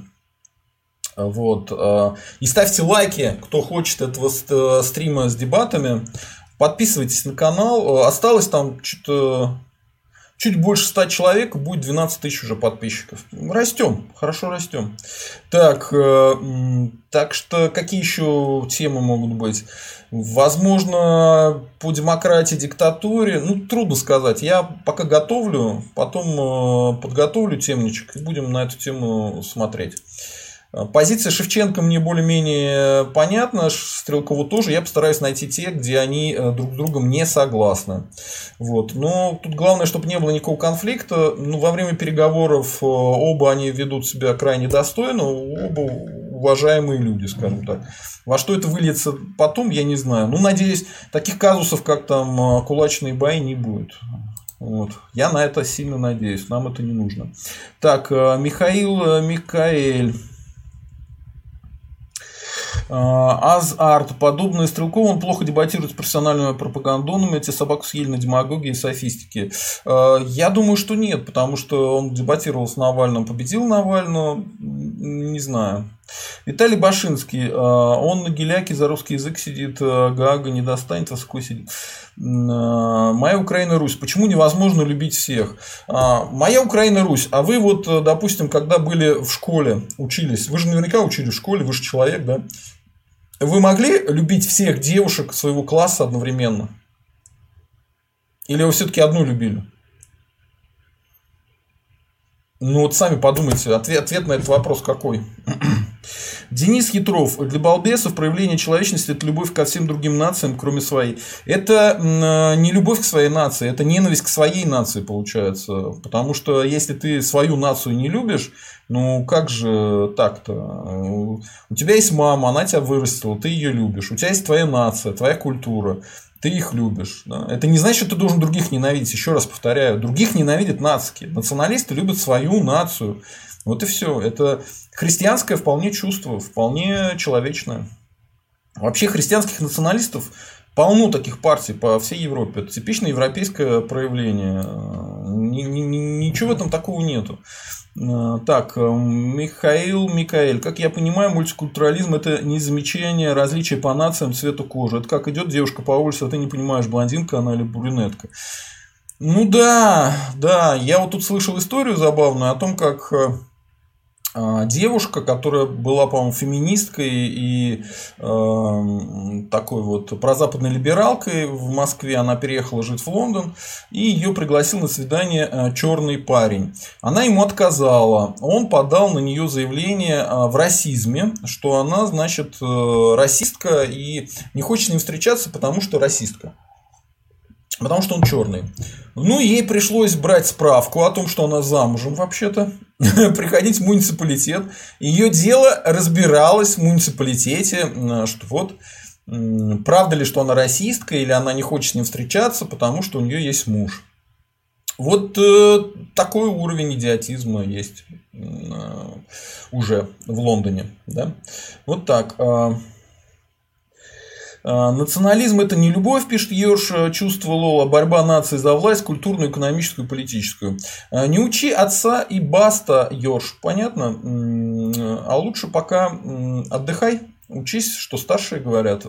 Вот. Э, и ставьте лайки, кто хочет этого э, стрима с дебатами. Подписывайтесь на канал. Э, осталось там что-то чуть больше 100 человек, будет 12 тысяч уже подписчиков. Растем, хорошо растем. Так, так что какие еще темы могут быть? Возможно, по демократии, диктатуре, ну, трудно сказать. Я пока готовлю, потом подготовлю темничек и будем на эту тему смотреть. Позиция Шевченко мне более-менее понятна, Стрелкову тоже. Я постараюсь найти те, где они э, друг с другом не согласны. Вот. Но тут главное, чтобы не было никакого конфликта. Ну, во время переговоров э, оба они ведут себя крайне достойно, оба уважаемые люди, скажем так. Во что это выльется потом, я не знаю. Ну, надеюсь, таких казусов, как там э, кулачные бои, не будет. Вот. Я на это сильно надеюсь, нам это не нужно. Так, Михаил Микаэль. А, Аз Арт, подобные Стрелкову, он плохо дебатирует с профессиональными пропагандонами, эти собаку съели на демагогии и софистике. А, я думаю, что нет, потому что он дебатировал с Навальным, победил Навального, не знаю. Виталий Башинский, а, он на геляке за русский язык сидит, Гага не достанет, высоко сидит. Моя Украина Русь. Почему невозможно любить всех? Моя Украина Русь. А вы вот, допустим, когда были в школе, учились, вы же наверняка учились в школе, вы же человек, да? Вы могли любить всех девушек своего класса одновременно? Или вы все-таки одну любили? Ну вот сами подумайте, ответ, ответ на этот вопрос какой? Денис Ятров. Для балбесов проявление человечности – это любовь ко всем другим нациям, кроме своей. Это не любовь к своей нации, это ненависть к своей нации получается. Потому что если ты свою нацию не любишь, ну, как же так-то? У тебя есть мама, она тебя вырастила, ты ее любишь. У тебя есть твоя нация, твоя культура. Ты их любишь. Да? Это не значит, что ты должен других ненавидеть. Еще раз повторяю. Других ненавидят нацики. Националисты любят свою нацию. Вот и все. Это христианское вполне чувство, вполне человечное. Вообще христианских националистов полно таких партий по всей Европе. Это типичное европейское проявление. Ничего в этом такого нету. Э, так, э, Михаил Микаэль. Как я понимаю, мультикультурализм это не замечание различия по нациям, цвету кожи. Это как идет девушка по улице, а ты не понимаешь, блондинка она или брюнетка. Ну да, да, я вот тут слышал историю забавную о том, как э, а, девушка, которая была, по-моему, феминисткой и э, такой вот прозападной либералкой в Москве. Она переехала жить в Лондон, и ее пригласил на свидание э, черный парень. Она ему отказала. Он подал на нее заявление э, в расизме, что она, значит, э, расистка и не хочет с ним встречаться, потому что расистка. Потому что он черный. Ну, ей пришлось брать справку о том, что она замужем вообще-то, приходить в муниципалитет. Ее дело разбиралось в муниципалитете, что вот правда ли, что она расистка, или она не хочет с ним встречаться, потому что у нее есть муж. Вот э, такой уровень идиотизма есть э, уже в Лондоне. Да? Вот так. Э, национализм – это не любовь, пишет Йорш, э, чувство Лола, борьба нации за власть, культурную, экономическую, политическую. А, не учи отца и баста, Йорш, понятно? А лучше пока отдыхай, учись, что старшие говорят.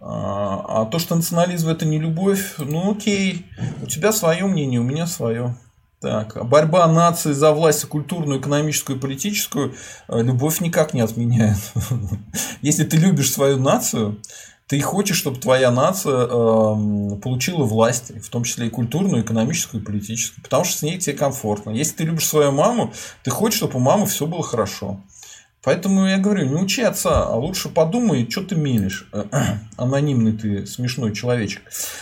А, а то, что национализм – это не любовь, ну окей, у тебя свое мнение, у меня свое. Так, борьба нации за власть культурную, экономическую и политическую э, любовь никак не отменяет. Если ты любишь свою нацию, ты хочешь, чтобы твоя нация э, получила власть, в том числе и культурную, экономическую и политическую, потому что с ней тебе комфортно. Если ты любишь свою маму, ты хочешь, чтобы у мамы все было хорошо. Поэтому я говорю, не учи отца, а лучше подумай, что ты милишь. Анонимный ты смешной человечек.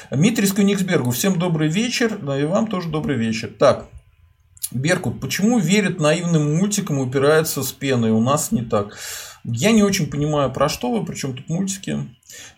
Дмитрий Скуниксбергу, всем добрый вечер, да и вам тоже добрый вечер. Так, Беркут, почему верит наивным мультикам и упирается с пеной? У нас не так. Я не очень понимаю, про что вы, причем тут мультики.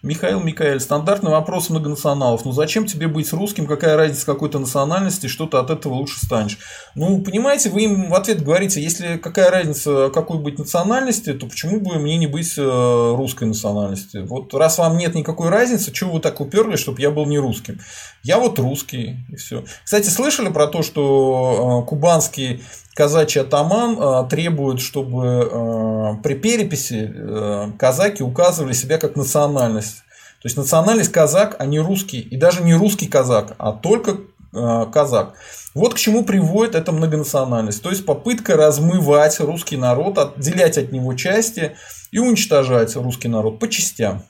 Михаил Микаэль, стандартный вопрос многонационалов. Ну зачем тебе быть русским? Какая разница какой-то национальности? Что ты от этого лучше станешь? Ну, понимаете, вы им в ответ говорите, если какая разница, какой быть национальности, то почему бы мне не быть э, русской национальности? Вот раз вам нет никакой разницы, чего вы так уперлись, чтобы я был не русским? Я вот русский, и все. Кстати, слышали про то, что э, кубанский казачий атаман э, требует, чтобы при переписи казаки указывали себя как национальность. То есть национальность казак, а не русский. И даже не русский казак, а только э, казак. Вот к чему приводит эта многонациональность. То есть попытка размывать русский народ, отделять от него части и уничтожать русский народ по частям.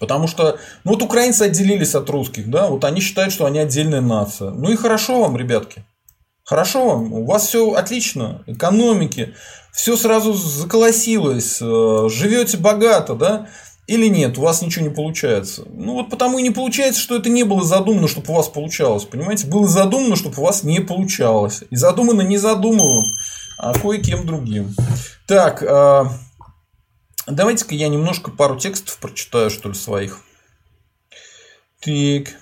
Потому что, ну вот украинцы отделились от русских, да, вот они считают, что они отдельная нация. Ну и хорошо вам, ребятки. Хорошо вам, у вас все отлично, экономики, все сразу заколосилось, э, живете богато, да, или нет, у вас ничего не получается. Ну вот потому и не получается, что это не было задумано, чтобы у вас получалось. Понимаете? Было задумано, чтобы у вас не получалось. И задумано не задумываем, а кое-кем другим. Так, а, давайте-ка я немножко пару текстов прочитаю, что ли, своих. Так.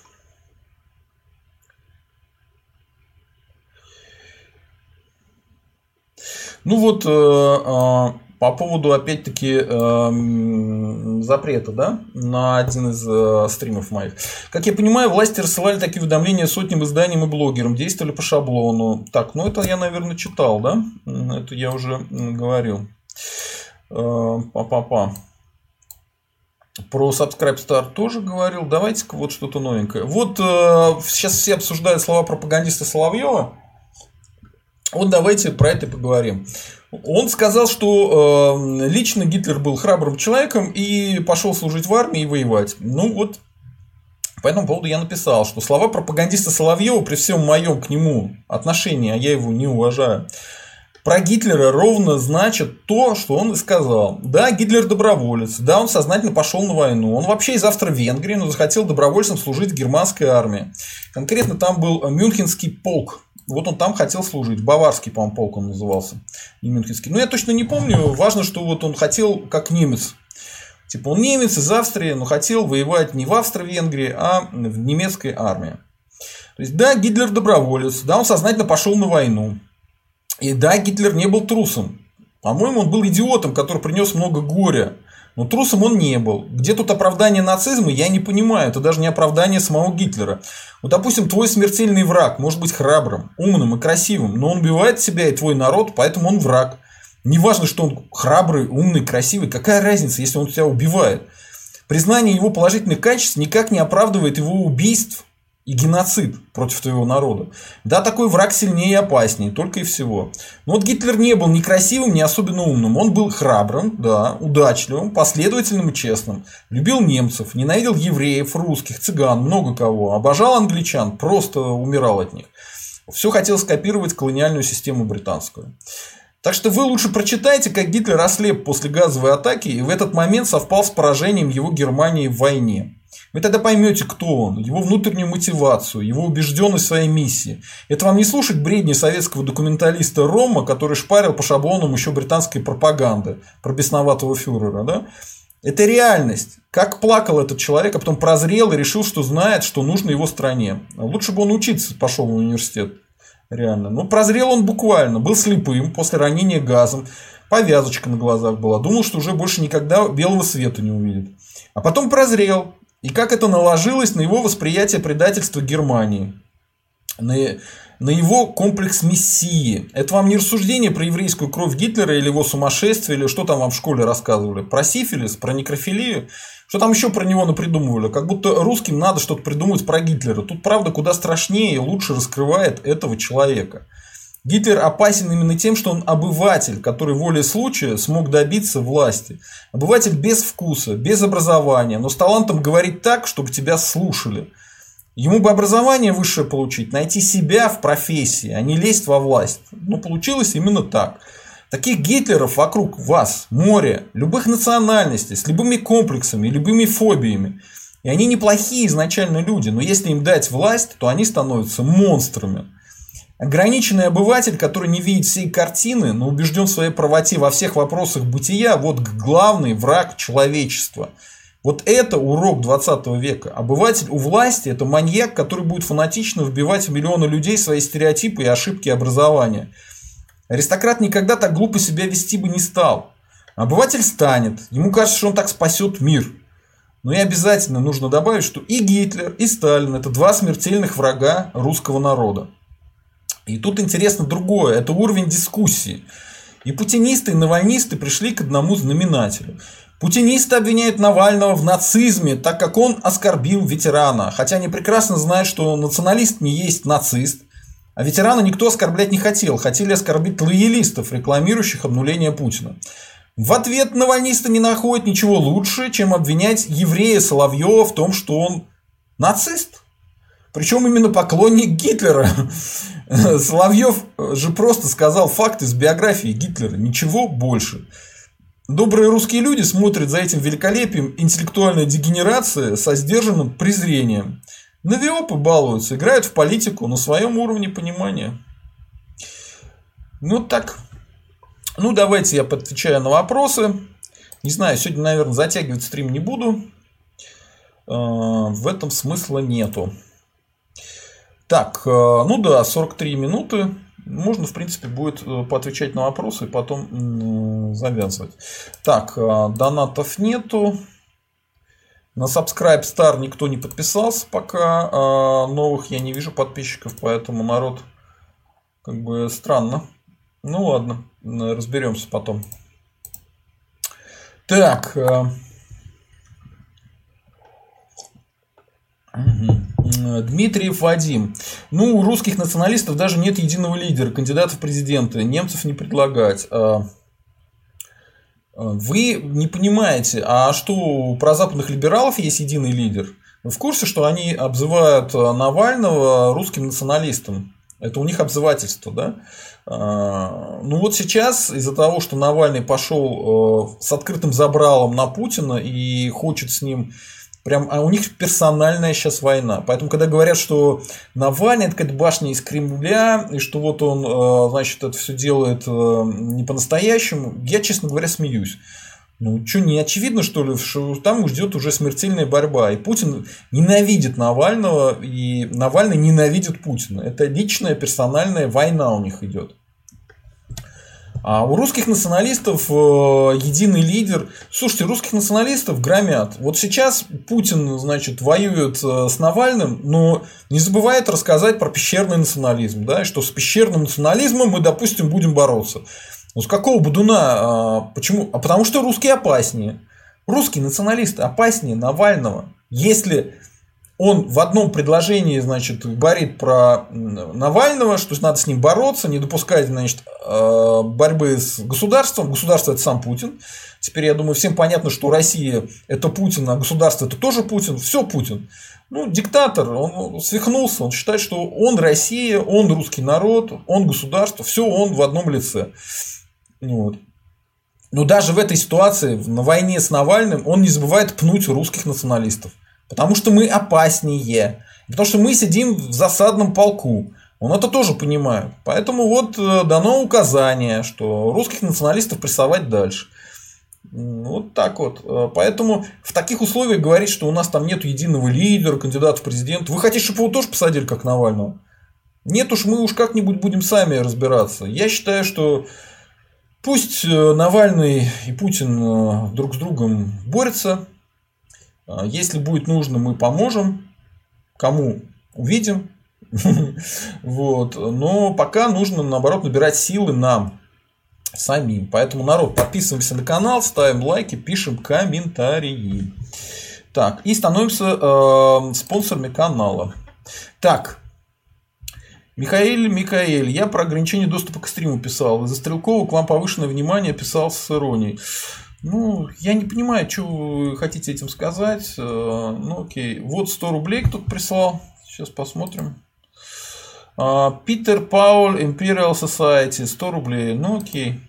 Ну вот, э, а, по поводу, опять-таки, эм, запрета да, на один из э, стримов моих. Как я понимаю, власти рассылали такие уведомления сотням изданиям и блогерам, действовали по шаблону. Так, ну это я, наверное, читал, да? Это я уже говорил. Э, па-па-па. Про Subscribe Star тоже говорил. Давайте-ка вот что-то новенькое. Вот сейчас все обсуждают слова пропагандиста Соловьева. Вот давайте про это поговорим. Он сказал, что э, лично Гитлер был храбрым человеком и пошел служить в армии и воевать. Ну вот по этому поводу я написал, что слова пропагандиста Соловьева при всем моем к нему отношении, а я его не уважаю, про Гитлера ровно значит то, что он и сказал. Да, Гитлер доброволец, да, он сознательно пошел на войну. Он вообще из Австро-Венгрии, но захотел добровольцем служить в германской армии. Конкретно там был Мюнхенский полк, вот он там хотел служить. Баварский, по-моему, полк он назывался. Не Мюнхенский. Но я точно не помню. Важно, что вот он хотел как немец. Типа он немец из Австрии, но хотел воевать не в Австро-Венгрии, а в немецкой армии. То есть, да, Гитлер доброволец, да, он сознательно пошел на войну. И да, Гитлер не был трусом. По-моему, он был идиотом, который принес много горя но трусом он не был. Где тут оправдание нацизма, я не понимаю. Это даже не оправдание самого Гитлера. Вот, допустим, твой смертельный враг может быть храбрым, умным и красивым, но он убивает себя и твой народ, поэтому он враг. Неважно, что он храбрый, умный, красивый. Какая разница, если он тебя убивает? Признание его положительных качеств никак не оправдывает его убийств и геноцид против твоего народа. Да, такой враг сильнее и опаснее, только и всего. Но вот Гитлер не был ни красивым, ни особенно умным. Он был храбрым, да, удачливым, последовательным и честным. Любил немцев, ненавидел евреев, русских, цыган, много кого. Обожал англичан, просто умирал от них. Все хотел скопировать колониальную систему британскую. Так что вы лучше прочитайте, как Гитлер ослеп после газовой атаки и в этот момент совпал с поражением его Германии в войне. Вы тогда поймете, кто он, его внутреннюю мотивацию, его убежденность в своей миссии. Это вам не слушать бредни советского документалиста Рома, который шпарил по шаблонам еще британской пропаганды про бесноватого фюрера. Да? Это реальность. Как плакал этот человек, а потом прозрел и решил, что знает, что нужно его стране. Лучше бы он учиться пошел в университет. Реально. Ну, прозрел он буквально. Был слепым после ранения газом. Повязочка на глазах была. Думал, что уже больше никогда белого света не увидит. А потом прозрел. И как это наложилось на его восприятие предательства Германии. На, на его комплекс мессии. Это вам не рассуждение про еврейскую кровь Гитлера или его сумасшествие, или что там вам в школе рассказывали. Про сифилис, про некрофилию. Что там еще про него напридумывали? Как будто русским надо что-то придумать про Гитлера. Тут, правда, куда страшнее и лучше раскрывает этого человека. Гитлер опасен именно тем, что он обыватель, который волей случая смог добиться власти. Обыватель без вкуса, без образования, но с талантом говорить так, чтобы тебя слушали. Ему бы образование высшее получить, найти себя в профессии, а не лезть во власть. Но получилось именно так. Таких Гитлеров вокруг вас море, любых национальностей, с любыми комплексами, любыми фобиями. И они неплохие изначально люди, но если им дать власть, то они становятся монстрами. Ограниченный обыватель, который не видит всей картины, но убежден в своей правоте во всех вопросах бытия, вот главный враг человечества. Вот это урок 20 века. Обыватель у власти – это маньяк, который будет фанатично вбивать в миллионы людей свои стереотипы и ошибки образования – Аристократ никогда так глупо себя вести бы не стал. Обыватель станет. Ему кажется, что он так спасет мир. Но и обязательно нужно добавить, что и Гитлер, и Сталин – это два смертельных врага русского народа. И тут интересно другое – это уровень дискуссии. И путинисты, и навальнисты пришли к одному знаменателю. Путинисты обвиняют Навального в нацизме, так как он оскорбил ветерана. Хотя они прекрасно знают, что националист не есть нацист. А ветерана никто оскорблять не хотел. Хотели оскорбить лоялистов, рекламирующих обнуление Путина. В ответ навальнисты не находят ничего лучше, чем обвинять еврея Соловьева в том, что он нацист. Причем именно поклонник Гитлера. Соловьев же просто сказал факт из биографии Гитлера, ничего больше. Добрые русские люди смотрят за этим великолепием интеллектуальной дегенерации со сдержанным презрением. Навиопы балуются, играют в политику на своем уровне понимания. Ну так. Ну давайте я подвечаю на вопросы. Не знаю, сегодня, наверное, затягивать стрим не буду. А, в этом смысла нету. Так, а, ну да, 43 минуты. Можно, в принципе, будет э, поотвечать на вопросы и потом завязывать. Так, донатов нету. На Subscribe Star никто не подписался пока. А новых я не вижу подписчиков, поэтому народ как бы странно. Ну ладно, разберемся потом. Так. Угу. Дмитриев Вадим. Ну, у русских националистов даже нет единого лидера, кандидата в президенты. Немцев не предлагать. А вы не понимаете, а что у прозападных либералов есть единый лидер? Вы в курсе, что они обзывают э, Навального русским националистом? Это у них обзывательство, да? А, ну вот сейчас из-за того, что Навальный пошел э, с открытым забралом на Путина и хочет с ним Прям, а у них персональная сейчас война. Поэтому, когда говорят, что Навальный это какая-то башня из Кремля, и что вот он, э, значит, это все делает э, не по-настоящему, я, честно говоря, смеюсь. Ну, что, не очевидно, что ли, что там ждет уже смертельная борьба. И Путин ненавидит Навального, и Навальный ненавидит Путина. Это личная персональная война у них идет. А у русских националистов э, единый лидер. Слушайте, русских националистов громят. Вот сейчас Путин, значит, воюет э, с Навальным, но не забывает рассказать про пещерный национализм, да, что с пещерным национализмом мы, допустим, будем бороться. Ну, с какого Будуна? А, почему? А потому что русские опаснее. Русские националисты опаснее Навального. Если он в одном предложении, значит, говорит про Навального, что надо с ним бороться, не допускать, значит, э, борьбы с государством. Государство – это сам Путин. Теперь, я думаю, всем понятно, что Россия – это Путин, а государство – это тоже Путин. Все Путин. Ну, диктатор, он свихнулся, он считает, что он Россия, он русский народ, он государство, все он в одном лице. Вот. Но даже в этой ситуации, на войне с Навальным, он не забывает пнуть русских националистов. Потому что мы опаснее. Потому что мы сидим в засадном полку. Он это тоже понимает. Поэтому вот э, дано указание, что русских националистов прессовать дальше. Вот так вот. Э, поэтому в таких условиях говорить, что у нас там нет единого лидера, кандидата в президент. Вы хотите, чтобы его тоже посадили, как Навального? Нет уж, мы уж как-нибудь будем сами разбираться. Я считаю, что пусть э, Навальный и Путин друг с другом борются. Если будет нужно, мы поможем. Кому увидим. Вот. Но пока нужно, наоборот, набирать силы нам самим. Поэтому, народ, подписываемся на канал, ставим лайки, пишем комментарии. Так, и становимся э, спонсорами канала. Так, Михаил, Михаил, я про ограничение доступа к стриму писал. Из-за Стрелкова к вам повышенное внимание писал с иронией. Ну, я не понимаю, что вы хотите этим сказать. Э, ну, окей. Вот 100 рублей кто-то прислал. Сейчас посмотрим. А, Питер Пауль, Imperial Society, 100 рублей. Ну окей.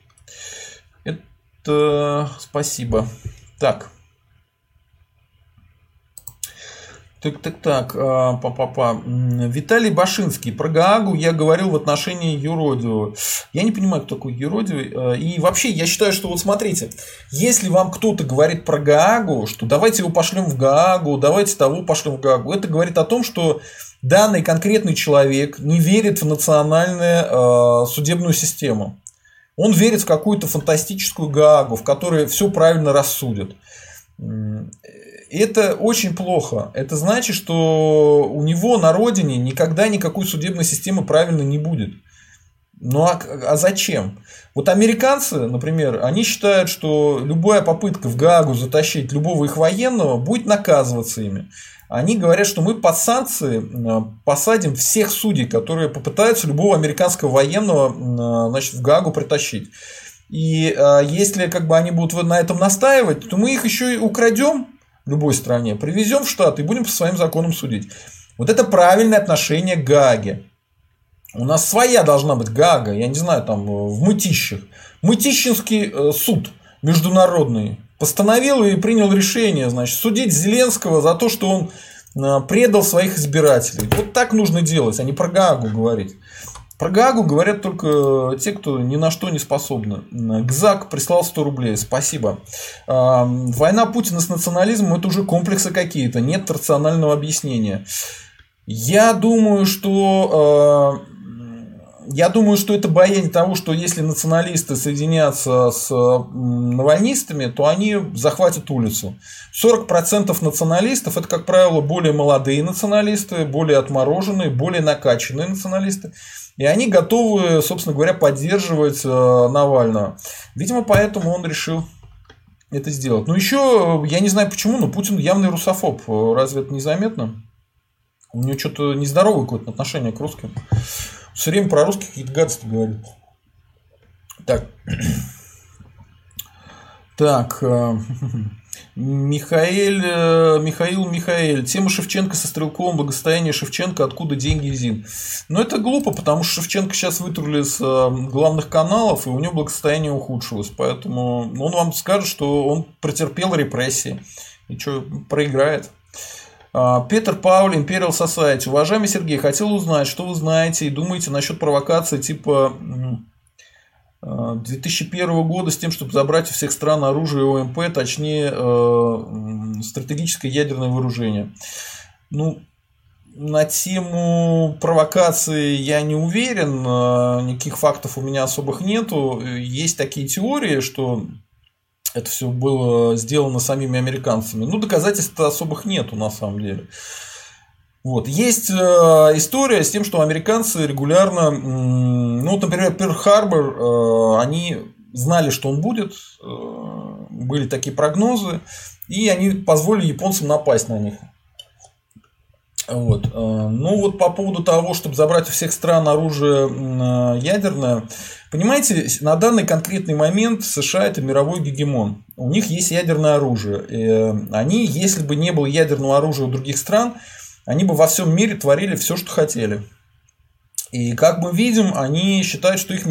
Это спасибо. Так. Так, так, так, а, па-па-па. Виталий Башинский. Про Гаагу я говорил в отношении юродивого. Я не понимаю, кто такой юродивый. А, и вообще, я считаю, что вот смотрите, если вам кто-то говорит про Гаагу, что давайте его пошлем в Гаагу, давайте того пошлем в Гаагу, это говорит о том, что данный конкретный человек не верит в национальную э, судебную систему. Он верит в какую-то фантастическую Гаагу, в которой все правильно рассудят. Это очень плохо. Это значит, что у него на родине никогда никакой судебной системы правильно не будет. Ну а, а зачем? Вот американцы, например, они считают, что любая попытка в Гаагу затащить любого их военного будет наказываться ими они говорят, что мы под санкции э, посадим всех судей, которые попытаются любого американского военного э, значит, в Гагу притащить. И э, если как бы они будут на этом настаивать, то мы их еще и украдем любой стране, привезем в штат и будем по своим законам судить. Вот это правильное отношение к Гаге. У нас своя должна быть Гага, я не знаю, там в Мытищах. Мытищинский суд международный постановил и принял решение, значит, судить Зеленского за то, что он а, предал своих избирателей. Вот так нужно делать, а не про Гагу говорить. Про Гагу говорят только те, кто ни на что не способны. Гзак прислал 100 рублей. Спасибо. А, война Путина с национализмом это уже комплексы какие-то. Нет рационального объяснения. Я думаю, что а, я думаю, что это боязнь того, что если националисты соединятся с навальнистами, то они захватят улицу. 40% националистов это, как правило, более молодые националисты, более отмороженные, более накачанные националисты. И они готовы, собственно говоря, поддерживать э, Навального. Видимо, поэтому он решил это сделать. Ну, еще, я не знаю почему, но Путин явный русофоб. Разве это незаметно? У него что-то нездоровое какое-то отношение к русским все время про русских какие-то гадости говорит. Так. Так. Э, Михаил, Михаил, Михаил. Тема Шевченко со Стрелковым, благосостояние Шевченко, откуда деньги ЗИН. Но это глупо, потому что Шевченко сейчас вытурили с э, главных каналов, и у него благосостояние ухудшилось. Поэтому он вам скажет, что он претерпел репрессии. И что, проиграет. А, Петр Пауль, Imperial Society. Уважаемый Сергей, хотел узнать, что вы знаете и думаете насчет провокации типа 2001 а, года с тем, чтобы забрать у всех стран оружие ОМП, точнее э, стратегическое ядерное вооружение. Ну, на тему провокации я не уверен, а, никаких фактов у меня особых нету. Есть такие теории, что это все было сделано самими американцами. Ну, доказательств особых нету на самом деле. Вот. Есть э, история с тем, что американцы регулярно, ну, например, Перл-Харбор, э, они знали, что он будет, э, были такие прогнозы, и они позволили японцам напасть на них. Вот. Э, ну вот по поводу того, чтобы забрать у всех стран оружие э, ядерное, понимаете, на данный конкретный момент США это мировой гегемон. У них есть ядерное оружие. И э, они, если бы не было ядерного оружия у других стран, они бы во всем мире творили все, что хотели. И как мы видим, они считают, что их,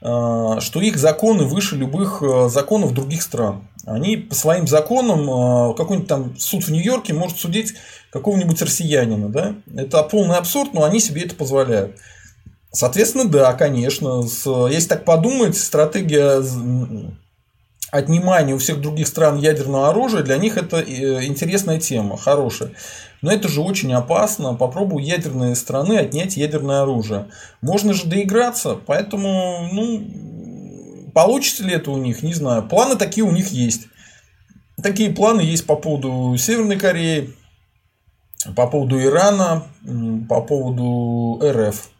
что их законы выше любых законов других стран. Они по своим законам, какой-нибудь там суд в Нью-Йорке может судить какого-нибудь россиянина, да? Это полный абсурд, но они себе это позволяют. Соответственно, да, конечно. Если так подумать, стратегия отнимания у всех других стран ядерного оружия, для них это э, интересная тема, хорошая. Но это же очень опасно. Попробуй ядерные страны отнять ядерное оружие. Можно же доиграться, поэтому, ну, получится ли это у них, не знаю. Планы такие у них есть. Такие планы есть по поводу Северной Кореи, по поводу Ирана, по поводу РФ.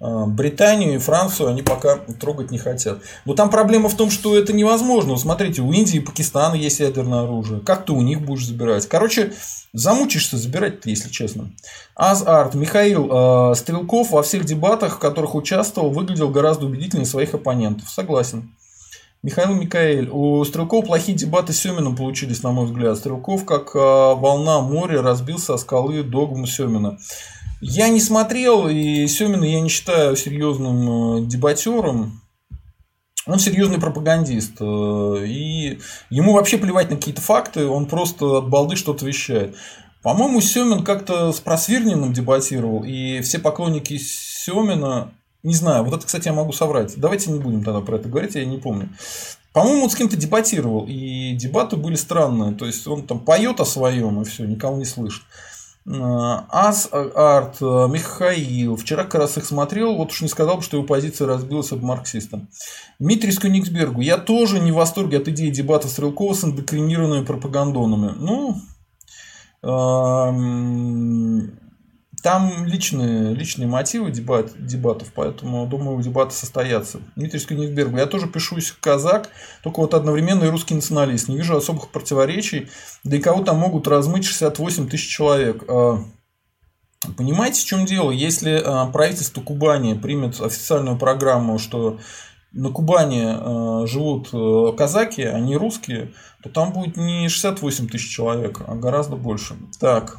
А, Британию и Францию они пока трогать не хотят. Но там проблема в том, что это невозможно. Смотрите, у Индии и Пакистана есть ядерное оружие. Как ты у них будешь забирать? Короче, замучишься забирать если честно. Азарт. Михаил э, Стрелков во всех дебатах, в которых участвовал, выглядел гораздо убедительнее своих оппонентов. Согласен. Михаил Микаэль. У Стрелков плохие дебаты с Семиным получились, на мой взгляд. Стрелков, как а, волна моря, разбился о скалы догму Семина. Я не смотрел, и Семина я не считаю серьезным э, дебатером. Он серьезный пропагандист. Э, и ему вообще плевать на какие-то факты, он просто от балды что-то вещает. По-моему, Семин как-то с Просвирниным дебатировал, и все поклонники Семина не знаю, вот это, кстати, я могу соврать. Давайте не будем тогда про это говорить, я не помню. По-моему, он с кем-то дебатировал, и дебаты были странные. То есть он там поет о своем, и все, никого не слышит. А, Ас Арт, Михаил. Вчера как раз их смотрел, вот уж не сказал бы, что его позиция разбилась об марксиста. Дмитрий Скюниксбергу. Я тоже не в восторге от идеи дебата Стрелкова с эндокринированными пропагандонами. Ну, там личные, личные мотивы дебат, дебатов, поэтому, думаю, дебаты состоятся. Дмитрий Скюнигберг, я тоже пишусь казак, только вот одновременно и русский националист. Не вижу особых противоречий, да и кого там могут размыть 68 тысяч человек. А, понимаете, в чем дело? Если а, правительство Кубани примет официальную программу, что на Кубани а, живут казаки, а не русские, то там будет не 68 тысяч человек, а гораздо больше. Так,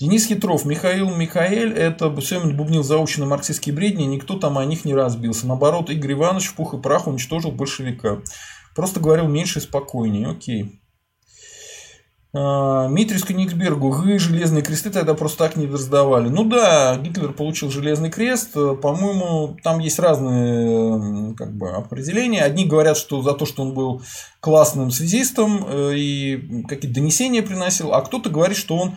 Денис Хитров, Михаил Михаэль, это Семин бубнил заученные марксистские бредни, никто там о них не разбился. Наоборот, Игорь Иванович в пух и прах уничтожил большевика. Просто говорил меньше и спокойнее. Окей. А, Митрис Кенигсбергу, вы железные кресты тогда просто так не раздавали. Ну да, Гитлер получил железный крест. По-моему, там есть разные как бы, определения. Одни говорят, что за то, что он был классным связистом э, и какие-то донесения приносил, а кто-то говорит, что он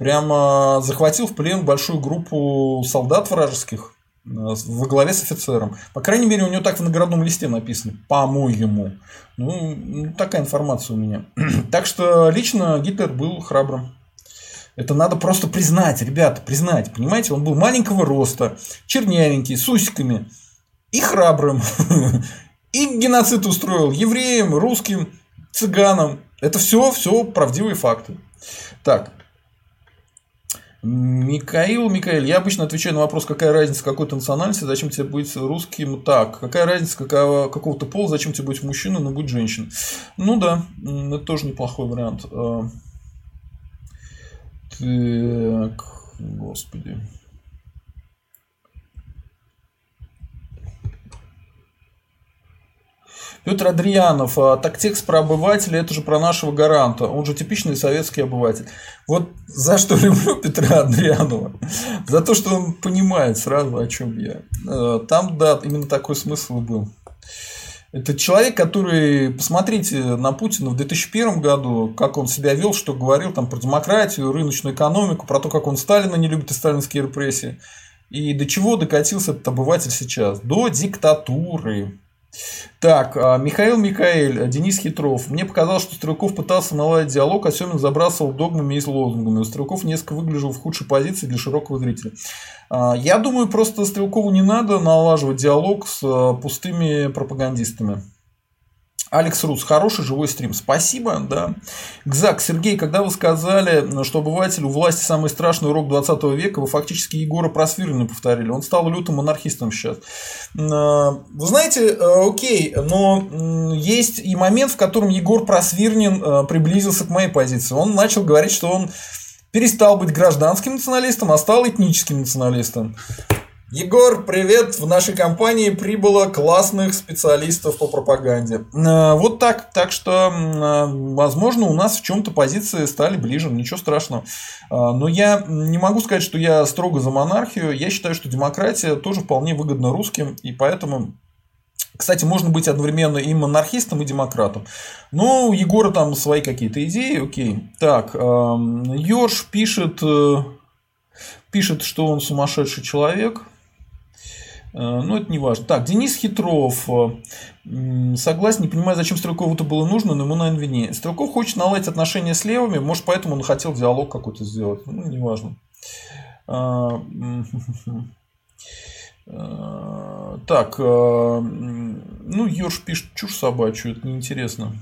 прямо захватил в плен большую группу солдат вражеских э, во главе с офицером. По крайней мере, у него так в наградном листе написано, по-моему. Ну, такая информация у меня. так что лично Гитлер был храбрым. Это надо просто признать, ребята, признать. Понимаете, он был маленького роста, чернявенький, с усиками и храбрым. и геноцид устроил евреям, русским, цыганам. Это все, все правдивые факты. Так, Микаил, Микаил, я обычно отвечаю на вопрос, какая разница какой-то национальности, зачем тебе быть русским так, какая разница какого, какого-то пола, зачем тебе быть мужчиной, но быть женщиной. Ну да, это тоже неплохой вариант. А, так, господи. Петр Адрианов, а, так текст про обывателя, это же про нашего гаранта. Он же типичный советский обыватель. Вот за что люблю Петра Адрианова. За то, что он понимает сразу, о чем я. Э, там, да, именно такой смысл был. Это человек, который, посмотрите на Путина в 2001 году, как он себя вел, что говорил там про демократию, рыночную экономику, про то, как он Сталина не любит и сталинские репрессии. И до чего докатился этот обыватель сейчас? До диктатуры. Так, а, Михаил Михаэль, Денис Хитров. Мне показалось, что Стрелков пытался наладить диалог, а Семин забрасывал догмами и лозунгами. Стрелков несколько выглядел в худшей позиции для широкого зрителя. А, я думаю, просто Стрелкову не надо налаживать диалог с а, пустыми пропагандистами. Алекс Рус, хороший живой стрим. Спасибо, да. Гзак, Сергей, когда вы сказали, что обыватель у власти самый страшный урок 20 века, вы фактически Егора Просвирина повторили. Он стал лютым монархистом сейчас. Э, вы знаете, э, окей, но есть и момент, в котором Егор Просвирнин э, приблизился к моей позиции. Он начал говорить, что он перестал быть гражданским националистом, а стал этническим националистом. Егор, привет! В нашей компании прибыло классных специалистов по пропаганде. Э, вот так. Так что, э, возможно, у нас в чем-то позиции стали ближе, ничего страшного. Э, но я не могу сказать, что я строго за монархию. Я считаю, что демократия тоже вполне выгодна русским, и поэтому кстати, можно быть одновременно и монархистом, и демократом. Ну, у Егора там свои какие-то идеи, окей. Так, Йорш пишет, пишет, что он сумасшедший человек. Э, ну, это не важно. Так, Денис Хитров. Э, согласен, не понимаю, зачем Стрелкову это было нужно, но ему, наверное, виднее. Стрелков хочет наладить отношения с левыми, может, поэтому он хотел диалог какой-то сделать. Ну, неважно. Э, так, ну, Ёж пишет чушь собачью, это неинтересно.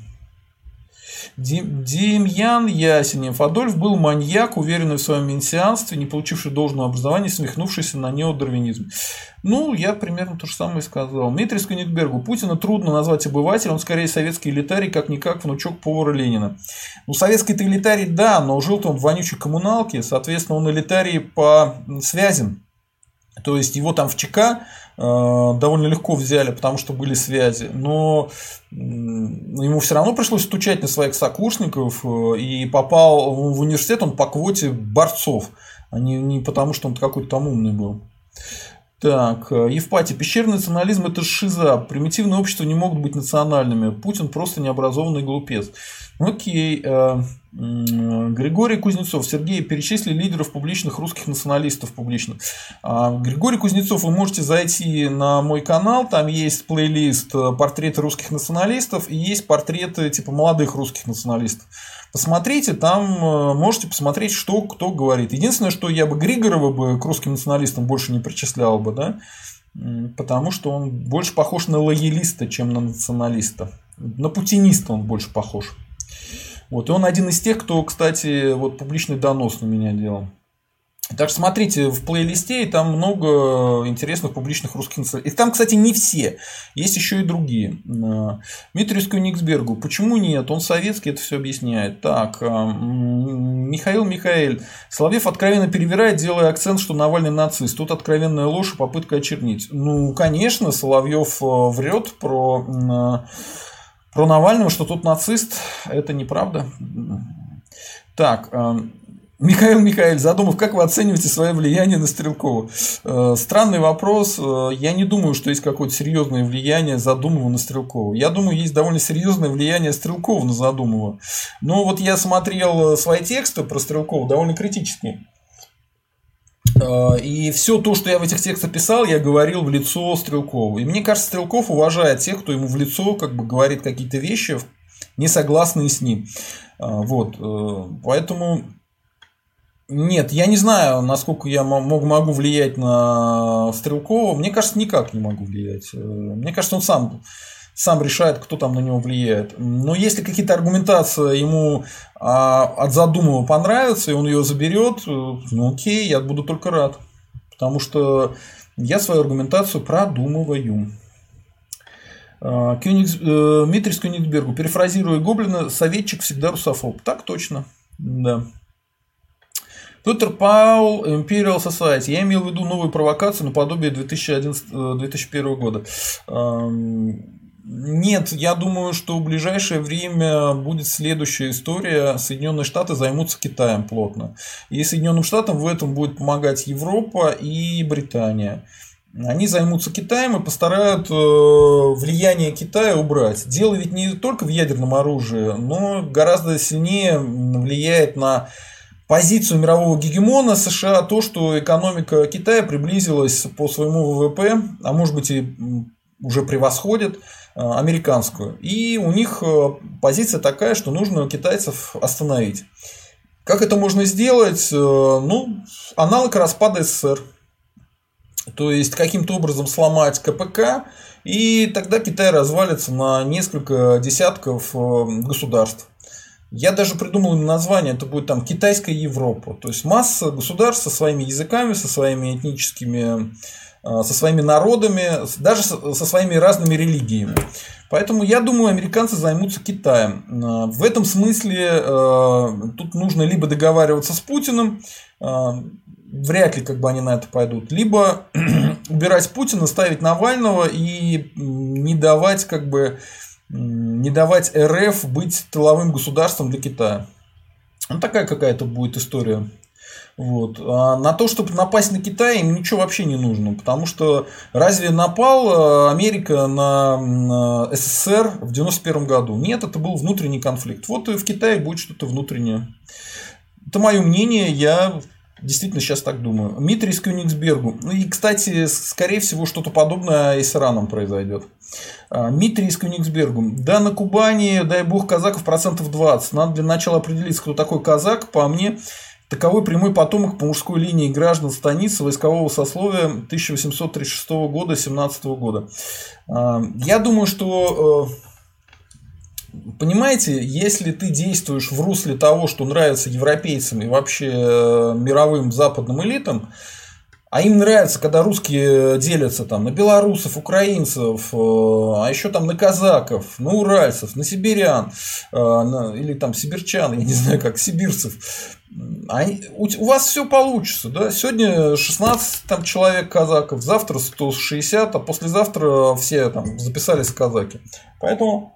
Демьян Ясенев. Адольф был маньяк, уверенный в своем мессианстве, не получивший должного образования, смехнувшийся на неодарвинизм. Ну, я примерно то же самое сказал. Дмитрий Сканитбергу. Путина трудно назвать обывателем, он скорее советский элитарий, как-никак внучок повара Ленина. Ну, советский-то элитарий, да, но жил-то он в вонючей коммуналке, соответственно, он элитарий по связям. То есть его там в ЧК довольно легко взяли, потому что были связи, но ему все равно пришлось стучать на своих сокурсников э, и попал в университет он по квоте борцов, а не, не потому, что он какой-то там умный был. Так, э, Евпатий. Пещерный национализм – это шиза. Примитивные общества не могут быть национальными. Путин просто необразованный глупец. Окей. Григорий Кузнецов. Сергей, перечисли лидеров публичных русских националистов публично. А, Григорий Кузнецов, вы можете зайти на мой канал, там есть плейлист э, портреты русских националистов и есть портреты типа молодых русских националистов. Посмотрите, там э, можете посмотреть, что кто говорит. Единственное, что я бы Григорова бы к русским националистам больше не причислял бы, да, потому что он больше похож на лоялиста, чем на националиста. На путиниста он больше похож. Вот. И он один из тех, кто, кстати, вот публичный донос на меня делал. Так что смотрите, в плейлисте и там много интересных публичных русских националистов. И там, кстати, не все. Есть еще и другие. Дмитрию Кёнигсбергу. Почему нет? Он советский, это все объясняет. Так, а, Михаил Михаил. Соловьев откровенно перевирает, делая акцент, что Навальный нацист. Тут откровенная ложь и попытка очернить. Ну, конечно, Соловьев э, врет про про Навального, что тут нацист, это неправда. Так, э, Михаил Михаил Задумов, как вы оцениваете свое влияние на Стрелкова? Э, странный вопрос. Э, я не думаю, что есть какое-то серьезное влияние Задумова на Стрелкова. Я думаю, есть довольно серьезное влияние Стрелкова на Задумова. Но вот я смотрел свои тексты про Стрелкова довольно критически. Э, и все то, что я в этих текстах писал, я говорил в лицо Стрелкову. И мне кажется, Стрелков уважает тех, кто ему в лицо как бы говорит какие-то вещи, не согласные с ним. Э, вот. Э, поэтому нет, я не знаю, насколько я могу влиять на Стрелкова. Мне кажется, никак не могу влиять. Мне кажется, он сам сам решает, кто там на него влияет. Но если какие-то аргументации ему а, от задуманного понравятся, и он ее заберет, э, ну окей, я буду только рад. Потому что я свою аргументацию продумываю. А, Кёнигс, э, Митрис Кёнигсбергу. Перефразируя Гоблина, советчик всегда русофоб. Так точно. Да. Петр Паул, Imperial Society. Я имел в виду новую провокацию наподобие 2011, 2001 э, года. Нет, я думаю, что в ближайшее время будет следующая история. Соединенные Штаты займутся Китаем плотно. И Соединенным Штатам в этом будет помогать Европа и Британия. Они займутся Китаем и постарают э, влияние Китая убрать. Дело ведь не только в ядерном оружии, но гораздо сильнее влияет на позицию мирового гегемона США то, что экономика Китая приблизилась по своему ВВП, а может быть и уже превосходит американскую. И у них э, позиция такая, что нужно китайцев остановить. Как это можно сделать? Э, ну, аналог распада СССР. то есть каким-то образом сломать КПК, и тогда Китай развалится на несколько десятков э, государств. Я даже придумал им название, это будет там Китайская Европа. То есть масса государств со своими языками, со своими этническими, э, со своими народами, даже со своими разными религиями. Поэтому я думаю, американцы займутся Китаем. Э, в этом смысле тут нужно либо договариваться с Путиным, вряд ли как бы они на это пойдут. Либо убирать Путина, ставить Навального и не давать как бы не давать РФ быть тыловым государством для Китая. Ну, такая какая-то будет история. Вот. А на то, чтобы напасть на Китай, им ничего вообще не нужно. Потому что разве напал э, Америка на СССР в 91 году? Нет, это был внутренний конфликт. Вот и в Китае будет что-то внутреннее. Это мое мнение. Я Действительно, сейчас так думаю. Дмитрий с Кёнигсбергу. Ну и, кстати, скорее всего, что-то подобное и с Ираном произойдет. А, из Кёнигсбергу. Да, на Кубани, дай бог, казаков процентов 20. Надо для начала определиться, кто такой казак. По мне, таковой прямой потомок по мужской линии граждан станицы войскового сословия 1836 года, 17 года. А, я думаю, что э, Понимаете, если ты действуешь в русле того, что нравится европейцам и вообще э, мировым западным элитам, а им нравится, когда русские делятся там на белорусов, украинцев, э, а еще там на казаков, на уральцев, на сибирян, э, или там сибирчан, я не знаю как, сибирцев. Они, у, вас все получится, да? Сегодня 16 там, человек казаков, завтра 160, а послезавтра все там записались казаки. Поэтому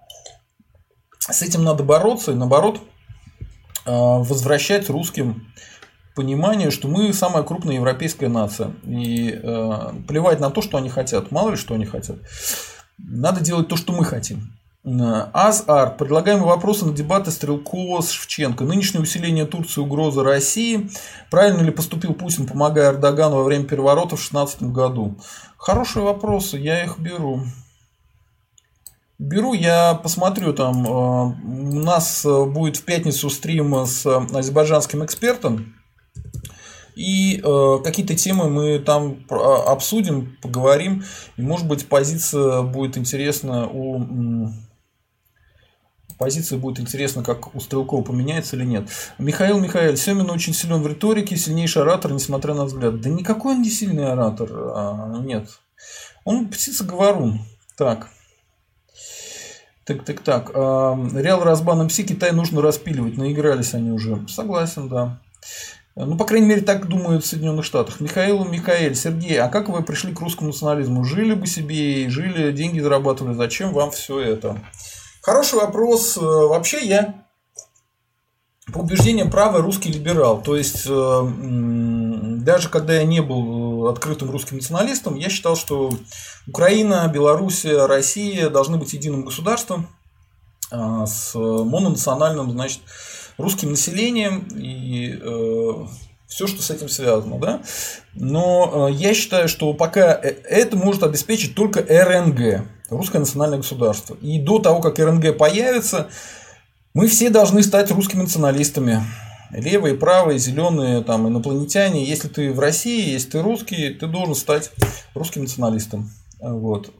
с этим надо бороться и наоборот возвращать русским понимание, что мы самая крупная европейская нация. И э, плевать на то, что они хотят. Мало ли, что они хотят. Надо делать то, что мы хотим. АЗ-АР. Предлагаемые вопросы на дебаты Стрелкова с Шевченко. Нынешнее усиление Турции угроза России. Правильно ли поступил Путин, помогая Эрдогану во время переворота в 2016 году? Хорошие вопросы, я их беру. Беру, я посмотрю там. Э, у нас э, будет в пятницу стрим с азербайджанским экспертом. И э, какие-то темы мы там обсудим, поговорим. И может быть позиция будет интересна у позиция будет интересна, как у Стрелкова поменяется или нет. Михаил Михаил, Семин очень силен в риторике, сильнейший оратор, несмотря на взгляд. Да никакой он не сильный оратор, а, нет. Он птица-говорун. Так. Так, так, так. Реал Разбан МС Китай нужно распиливать. Наигрались они уже. Согласен, да. Ну, по крайней мере, так думают в Соединенных Штатах. Михаил, Михаил, Сергей, а как вы пришли к русскому национализму? Жили бы себе, жили, деньги зарабатывали. Зачем вам все это? Хороший вопрос. Э, вообще я по убеждениям правый русский либерал. То есть, э, даже когда я не был открытым русским националистом, я считал, что Украина, Белоруссия, Россия должны быть единым государством с мононациональным, значит, русским населением и э, все, что с этим связано, да. Но э, я считаю, что пока э, это может обеспечить только РНГ, русское национальное государство. И до того, как РНГ появится, мы все должны стать русскими националистами. Левые, правые, зеленые, там, инопланетяне. Если ты в России, если ты русский, ты должен стать русским националистом. Вот.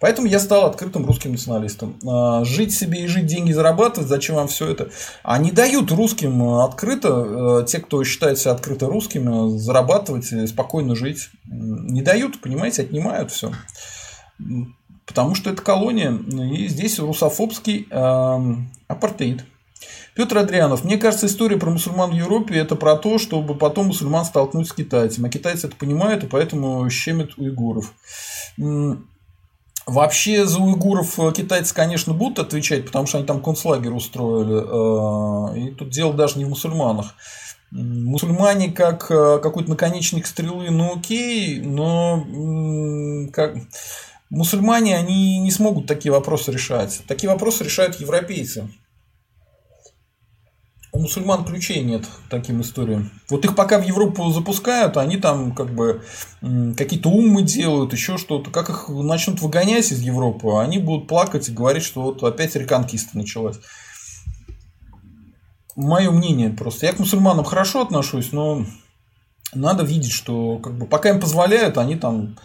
Поэтому я стал открытым русским националистом. А, жить себе и жить, деньги зарабатывать, зачем вам все это? Они дают русским открыто, э, те, кто считает себя открыто русскими, зарабатывать, спокойно жить. Не дают, понимаете, отнимают все. Потому что это колония, и здесь русофобский э, апартеид. Петр Адрианов, мне кажется, история про мусульман в Европе это про то, чтобы потом мусульман столкнуть с китайцем. А китайцы это понимают, и поэтому щемят уйгуров. Вообще за уйгуров э, китайцы, конечно, будут отвечать, потому что они там концлагерь устроили. Э, и тут дело даже не в мусульманах. Мусульмане как э, какой-то наконечник стрелы, ну окей, но как... мусульмане, они не смогут такие вопросы решать. Такие вопросы решают европейцы у мусульман ключей нет таким историям. Вот их пока в Европу запускают, они там как бы какие-то умы делают, еще что-то. Как их начнут выгонять из Европы, они будут плакать и говорить, что вот опять реконкиста началась. Мое мнение просто. Я к мусульманам хорошо отношусь, но надо видеть, что как бы, пока им позволяют, они там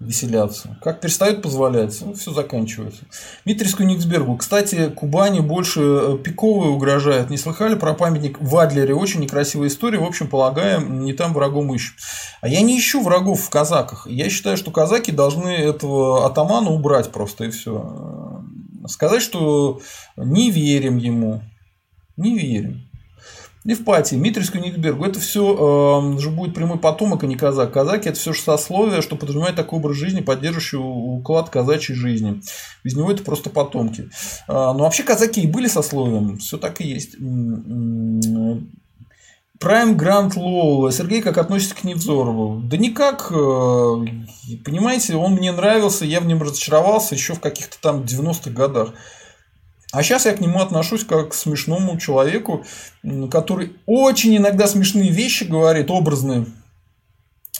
веселятся. Как перестают позволять, ну, все заканчивается. Дмитрий Кёнигсбергу. Кстати, Кубани больше э, пиковые угрожает. Не слыхали про памятник в Адлере? Очень некрасивая история. В общем, полагаем, не там врагом ищем. А я не ищу врагов в казаках. Я считаю, что казаки должны этого атамана убрать просто и все. Сказать, что не верим ему. Не верим. Евпатии, Митрис Кёнигсбергу. Это все э, же будет прямой потомок, а не казак. Казаки это все же сословие, что подразумевает такой образ жизни, поддерживающий уклад казачьей жизни. Без него это просто потомки. Э, но вообще казаки и были сословием, все так и есть. Прайм Грант Лоула. Сергей как относится к Невзорову? Да никак. Э, понимаете, он мне нравился, я в нем разочаровался еще в каких-то там 90-х годах. А сейчас я к нему отношусь как к смешному человеку, который очень иногда смешные вещи говорит, образные,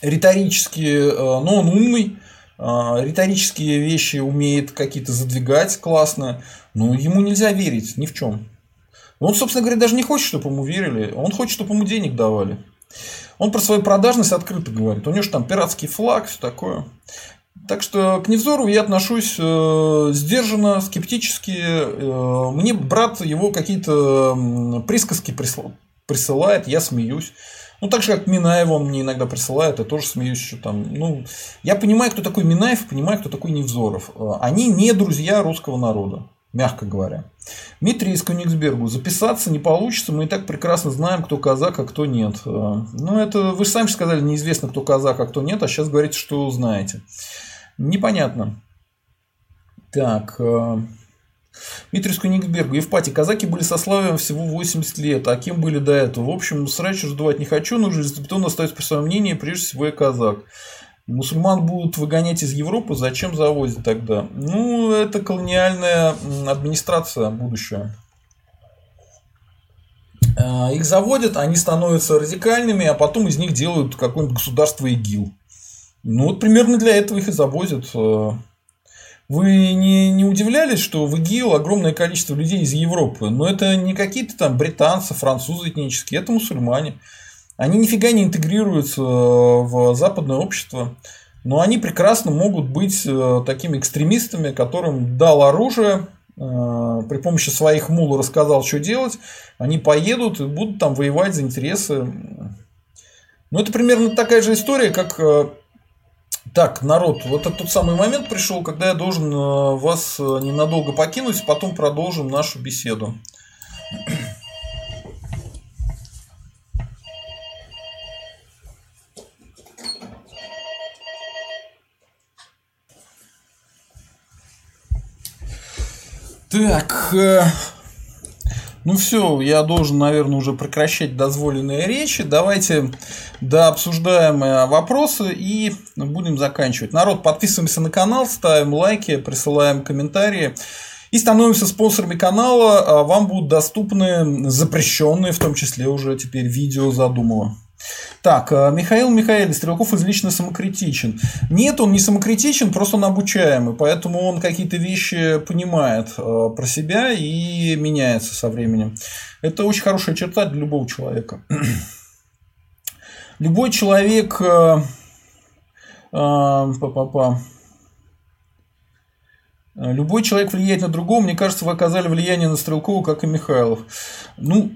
риторические, э, но он умный, э, риторические вещи умеет какие-то задвигать классно, но ему нельзя верить ни в чем. Он, собственно говоря, даже не хочет, чтобы ему верили, он хочет, чтобы ему денег давали. Он про свою продажность открыто говорит. У него же там пиратский флаг, все такое. Так что к Невзору я отношусь э, сдержанно, скептически. Э, мне брат его какие-то присказки присылает, я смеюсь. Ну, так же, как Минаева мне иногда присылает, я тоже смеюсь, что там. Ну, я понимаю, кто такой Минаев, понимаю, кто такой Невзоров. Э, они не друзья русского народа, мягко говоря. Дмитрий из Кёнигсбергу. Записаться не получится, мы и так прекрасно знаем, кто казак, а кто нет. Э, ну, это вы же сами сказали, неизвестно, кто казак, а кто нет, а сейчас говорите, что знаете. Непонятно. Так. Дмитрий э, Кёнигсбергу. Евпатий. Казаки были сословием всего 80 лет. А кем были до этого? В общем, срач раздувать не хочу, но железобетон остается при своем мнении. Прежде всего, я казак. Мусульман будут выгонять из Европы, зачем завозить тогда? Ну, это колониальная администрация будущая. Э, их заводят, они становятся радикальными, а потом из них делают какое-нибудь государство ИГИЛ. Ну, вот примерно для этого их и завозят. Э. Вы не, не удивлялись, что в ИГИЛ огромное количество людей из Европы? Но это не какие-то там британцы, французы этнические, это мусульмане. Они нифига не интегрируются э, в западное общество. Но они прекрасно могут быть э, такими экстремистами, которым дал оружие, при помощи своих мул рассказал, что делать, они поедут и будут там воевать за интересы. Ну, это примерно такая же история, как так, народ, вот это тот самый момент пришел, когда я должен э, вас э, ненадолго покинуть, потом продолжим нашу беседу. Так, э, ну все, я должен, наверное, уже прекращать дозволенные речи. Давайте дообсуждаем вопросы и будем заканчивать. Народ, подписываемся на канал, ставим лайки, присылаем комментарии. И становимся спонсорами канала, а вам будут доступны запрещенные, в том числе уже теперь видео задумала. Так, э, Михаил Михаил Стрелков излично самокритичен. Нет, он не самокритичен, просто он обучаемый, поэтому он какие-то вещи понимает э, про себя и меняется со временем. Это очень хорошая черта для любого человека. Любой человек... Э, Па-па-па. Э, любой человек влияет на другого. Мне кажется, вы оказали влияние на Стрелкова, как и Михайлов. Ну,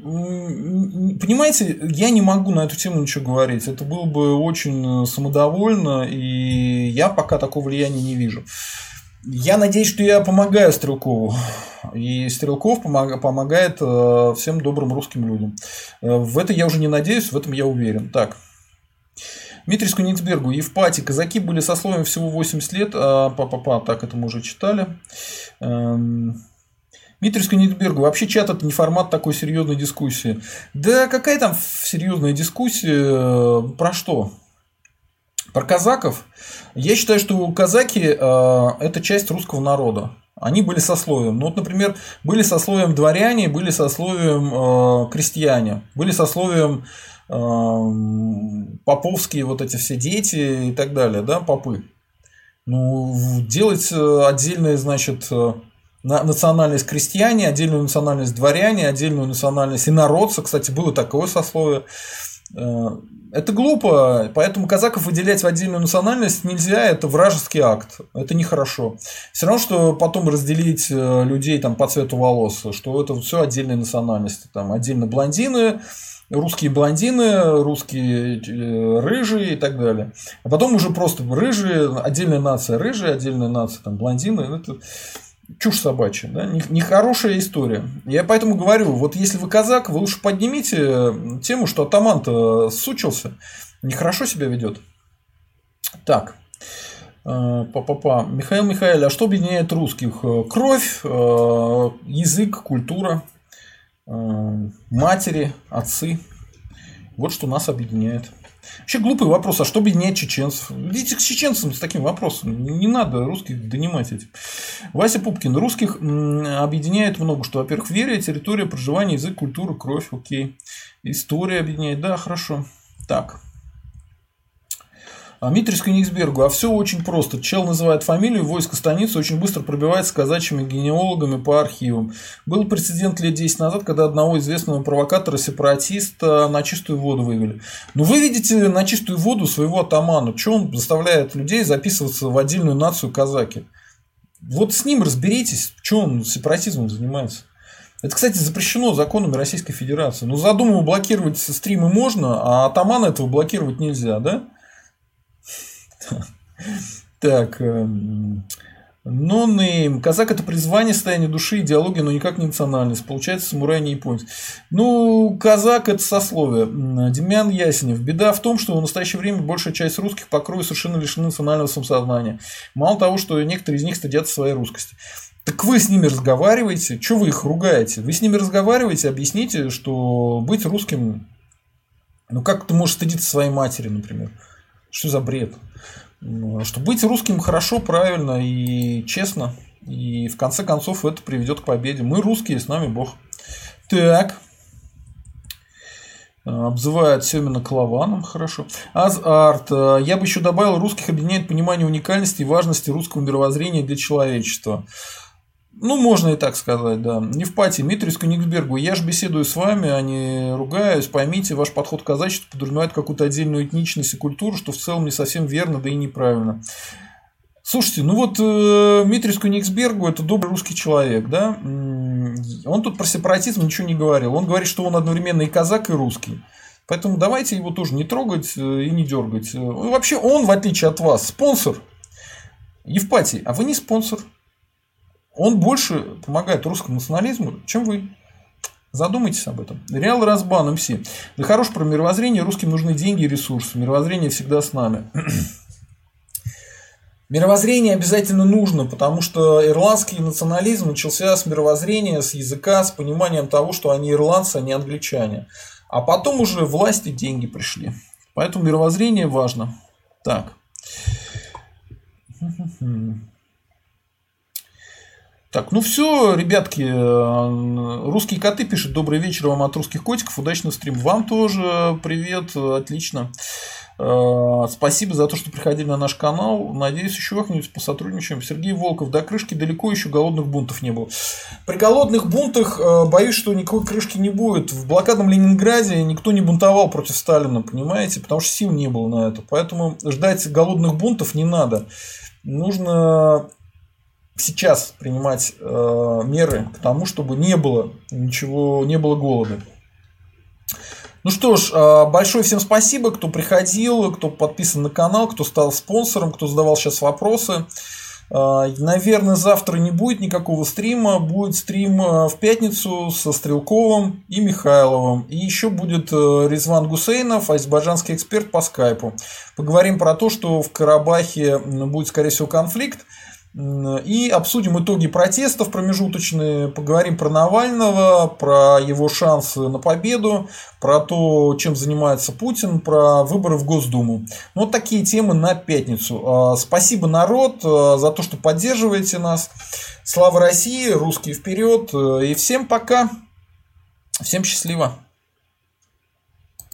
понимаете, я не могу на эту тему ничего говорить. Это было бы очень э, самодовольно, и я пока такого влияния не вижу. Я надеюсь, что я помогаю Стрелкову. И Стрелков помогает э, всем добрым русским людям. В это я уже не надеюсь, в этом я уверен. Так. Дмитрий Скунинцбергу, Евпатий, казаки были сословием всего 80 лет, а папа, так это мы уже читали. Эм, Дмитрий Скунинцбергу, вообще чат это не формат такой серьезной дискуссии. Да какая там серьезная дискуссия, про что? Про казаков? Я считаю, что казаки э, это часть русского народа. Они были сословием. Ну, вот, например, были сословием дворяне, были сословием э, крестьяне, были сословием поповские вот эти все дети и так далее, да, попы. Ну, делать э, отдельные, значит, э, национальность крестьяне, отдельную национальность дворяне, отдельную национальность инородца, кстати, было такое сословие. Это глупо, поэтому казаков выделять в отдельную национальность нельзя, это вражеский акт, это нехорошо. Все равно, что потом разделить людей там, по цвету волос, что это все отдельные национальности. Там отдельно блондины, русские блондины, русские э, рыжие и так далее. А потом уже просто рыжие, отдельная нация рыжие, отдельная нация там, блондины. Это чушь собачья, да? нехорошая история. Я поэтому говорю, вот если вы казак, вы лучше поднимите тему, что атаман-то сучился, нехорошо себя ведет. Так, э, Па-па-па. Михаил Михаил, а что объединяет русских? Кровь, э, язык, культура. Э, матери, отцы. Вот что нас объединяет. Вообще глупый вопрос, а что объединяет чеченцев? Идите к чеченцам с таким вопросом. Не надо русских донимать этим. Вася Пупкин. Русских объединяет много что. Во-первых, вера, территория, проживание, язык, культура, кровь. Окей. История объединяет. Да, хорошо. Так. А Митрис Кенигсбергу, а все очень просто. Чел называет фамилию, войско станицы очень быстро пробивается казачьими генеалогами по архивам. Был прецедент лет 10 назад, когда одного известного провокатора-сепаратиста на чистую воду вывели. Ну, вы видите на чистую воду своего атамана. Что он заставляет людей записываться в отдельную нацию казаки? Вот с ним разберитесь, что он сепаратизмом занимается. Это, кстати, запрещено законами Российской Федерации. Ну, задумываю, блокировать стримы можно, а атамана этого блокировать нельзя, да? Так. Нонейм. Казак это призвание, состояние души, идеология, но никак не национальность. Получается, самурай не японец. Ну, казак это сословие. Демьян Ясенев. Беда в том, что в настоящее время большая часть русских по совершенно лишены национального самосознания. Мало того, что некоторые из них стыдятся своей русскости. Так вы с ними разговариваете, что вы их ругаете? Вы с ними разговариваете, объясните, что быть русским, ну как ты можешь стыдиться своей матери, например? Что за бред? Ну, что быть русским хорошо, правильно и честно. И в конце концов это приведет к победе. Мы русские, с нами Бог. Так. Обзывают Семина Клованом, хорошо. Азарт. Я бы еще добавил, русских объединяет понимание уникальности и важности русского мировоззрения для человечества. Ну, можно и так сказать, да. Не в пати, Митрис Кенигсбергу. Я же беседую с вами, а не ругаюсь. Поймите, ваш подход к казачеству подразумевает какую-то отдельную этничность и культуру, что в целом не совсем верно, да и неправильно. Слушайте, ну вот э, Митрис Кенигсбергу это добрый русский человек, да? Он тут про сепаратизм ничего не говорил. Он говорит, что он одновременно и казак, и русский. Поэтому давайте его тоже не трогать э, и не дергать. Вообще он, в отличие от вас, спонсор. Евпатий, а вы не спонсор. Он больше помогает русскому национализму, чем вы. Задумайтесь об этом. Реал Разбан МС. Для хорошего про мировоззрение русским нужны деньги и ресурсы. Мировоззрение всегда с нами. Мировоззрение обязательно нужно, потому что ирландский национализм начался с мировоззрения, с языка, с пониманием того, что они ирландцы, а не англичане. А потом уже власти деньги пришли. Поэтому мировоззрение важно. Так. Так, ну все, ребятки, э, русские коты пишут добрый вечер вам от русских котиков, удачного стрима. Вам тоже привет, отлично. Э, спасибо за то, что приходили на наш канал. Надеюсь, еще как-нибудь посотрудничаем. Сергей Волков, до крышки далеко еще голодных бунтов не было. При голодных бунтах э, боюсь, что никакой крышки не будет. В блокадном Ленинграде никто не бунтовал против Сталина, понимаете? Потому что сил не было на это. Поэтому ждать голодных бунтов не надо. Нужно сейчас принимать э, меры к тому, чтобы не было ничего, не было голода. Ну что ж, э, большое всем спасибо, кто приходил, кто подписан на канал, кто стал спонсором, кто задавал сейчас вопросы. Э, наверное, завтра не будет никакого стрима, будет стрим э, в пятницу со Стрелковым и Михайловым. И еще будет Резван Гусейнов, азербайджанский эксперт по скайпу. Поговорим про то, что в Карабахе будет, скорее всего, конфликт. И обсудим итоги протестов промежуточные, поговорим про Навального, про его шансы на победу, про то, чем занимается Путин, про выборы в Госдуму. Ну, вот такие темы на пятницу. А, спасибо, народ, а, за то, что поддерживаете нас. Слава России, русские вперед. И всем пока. Всем счастливо.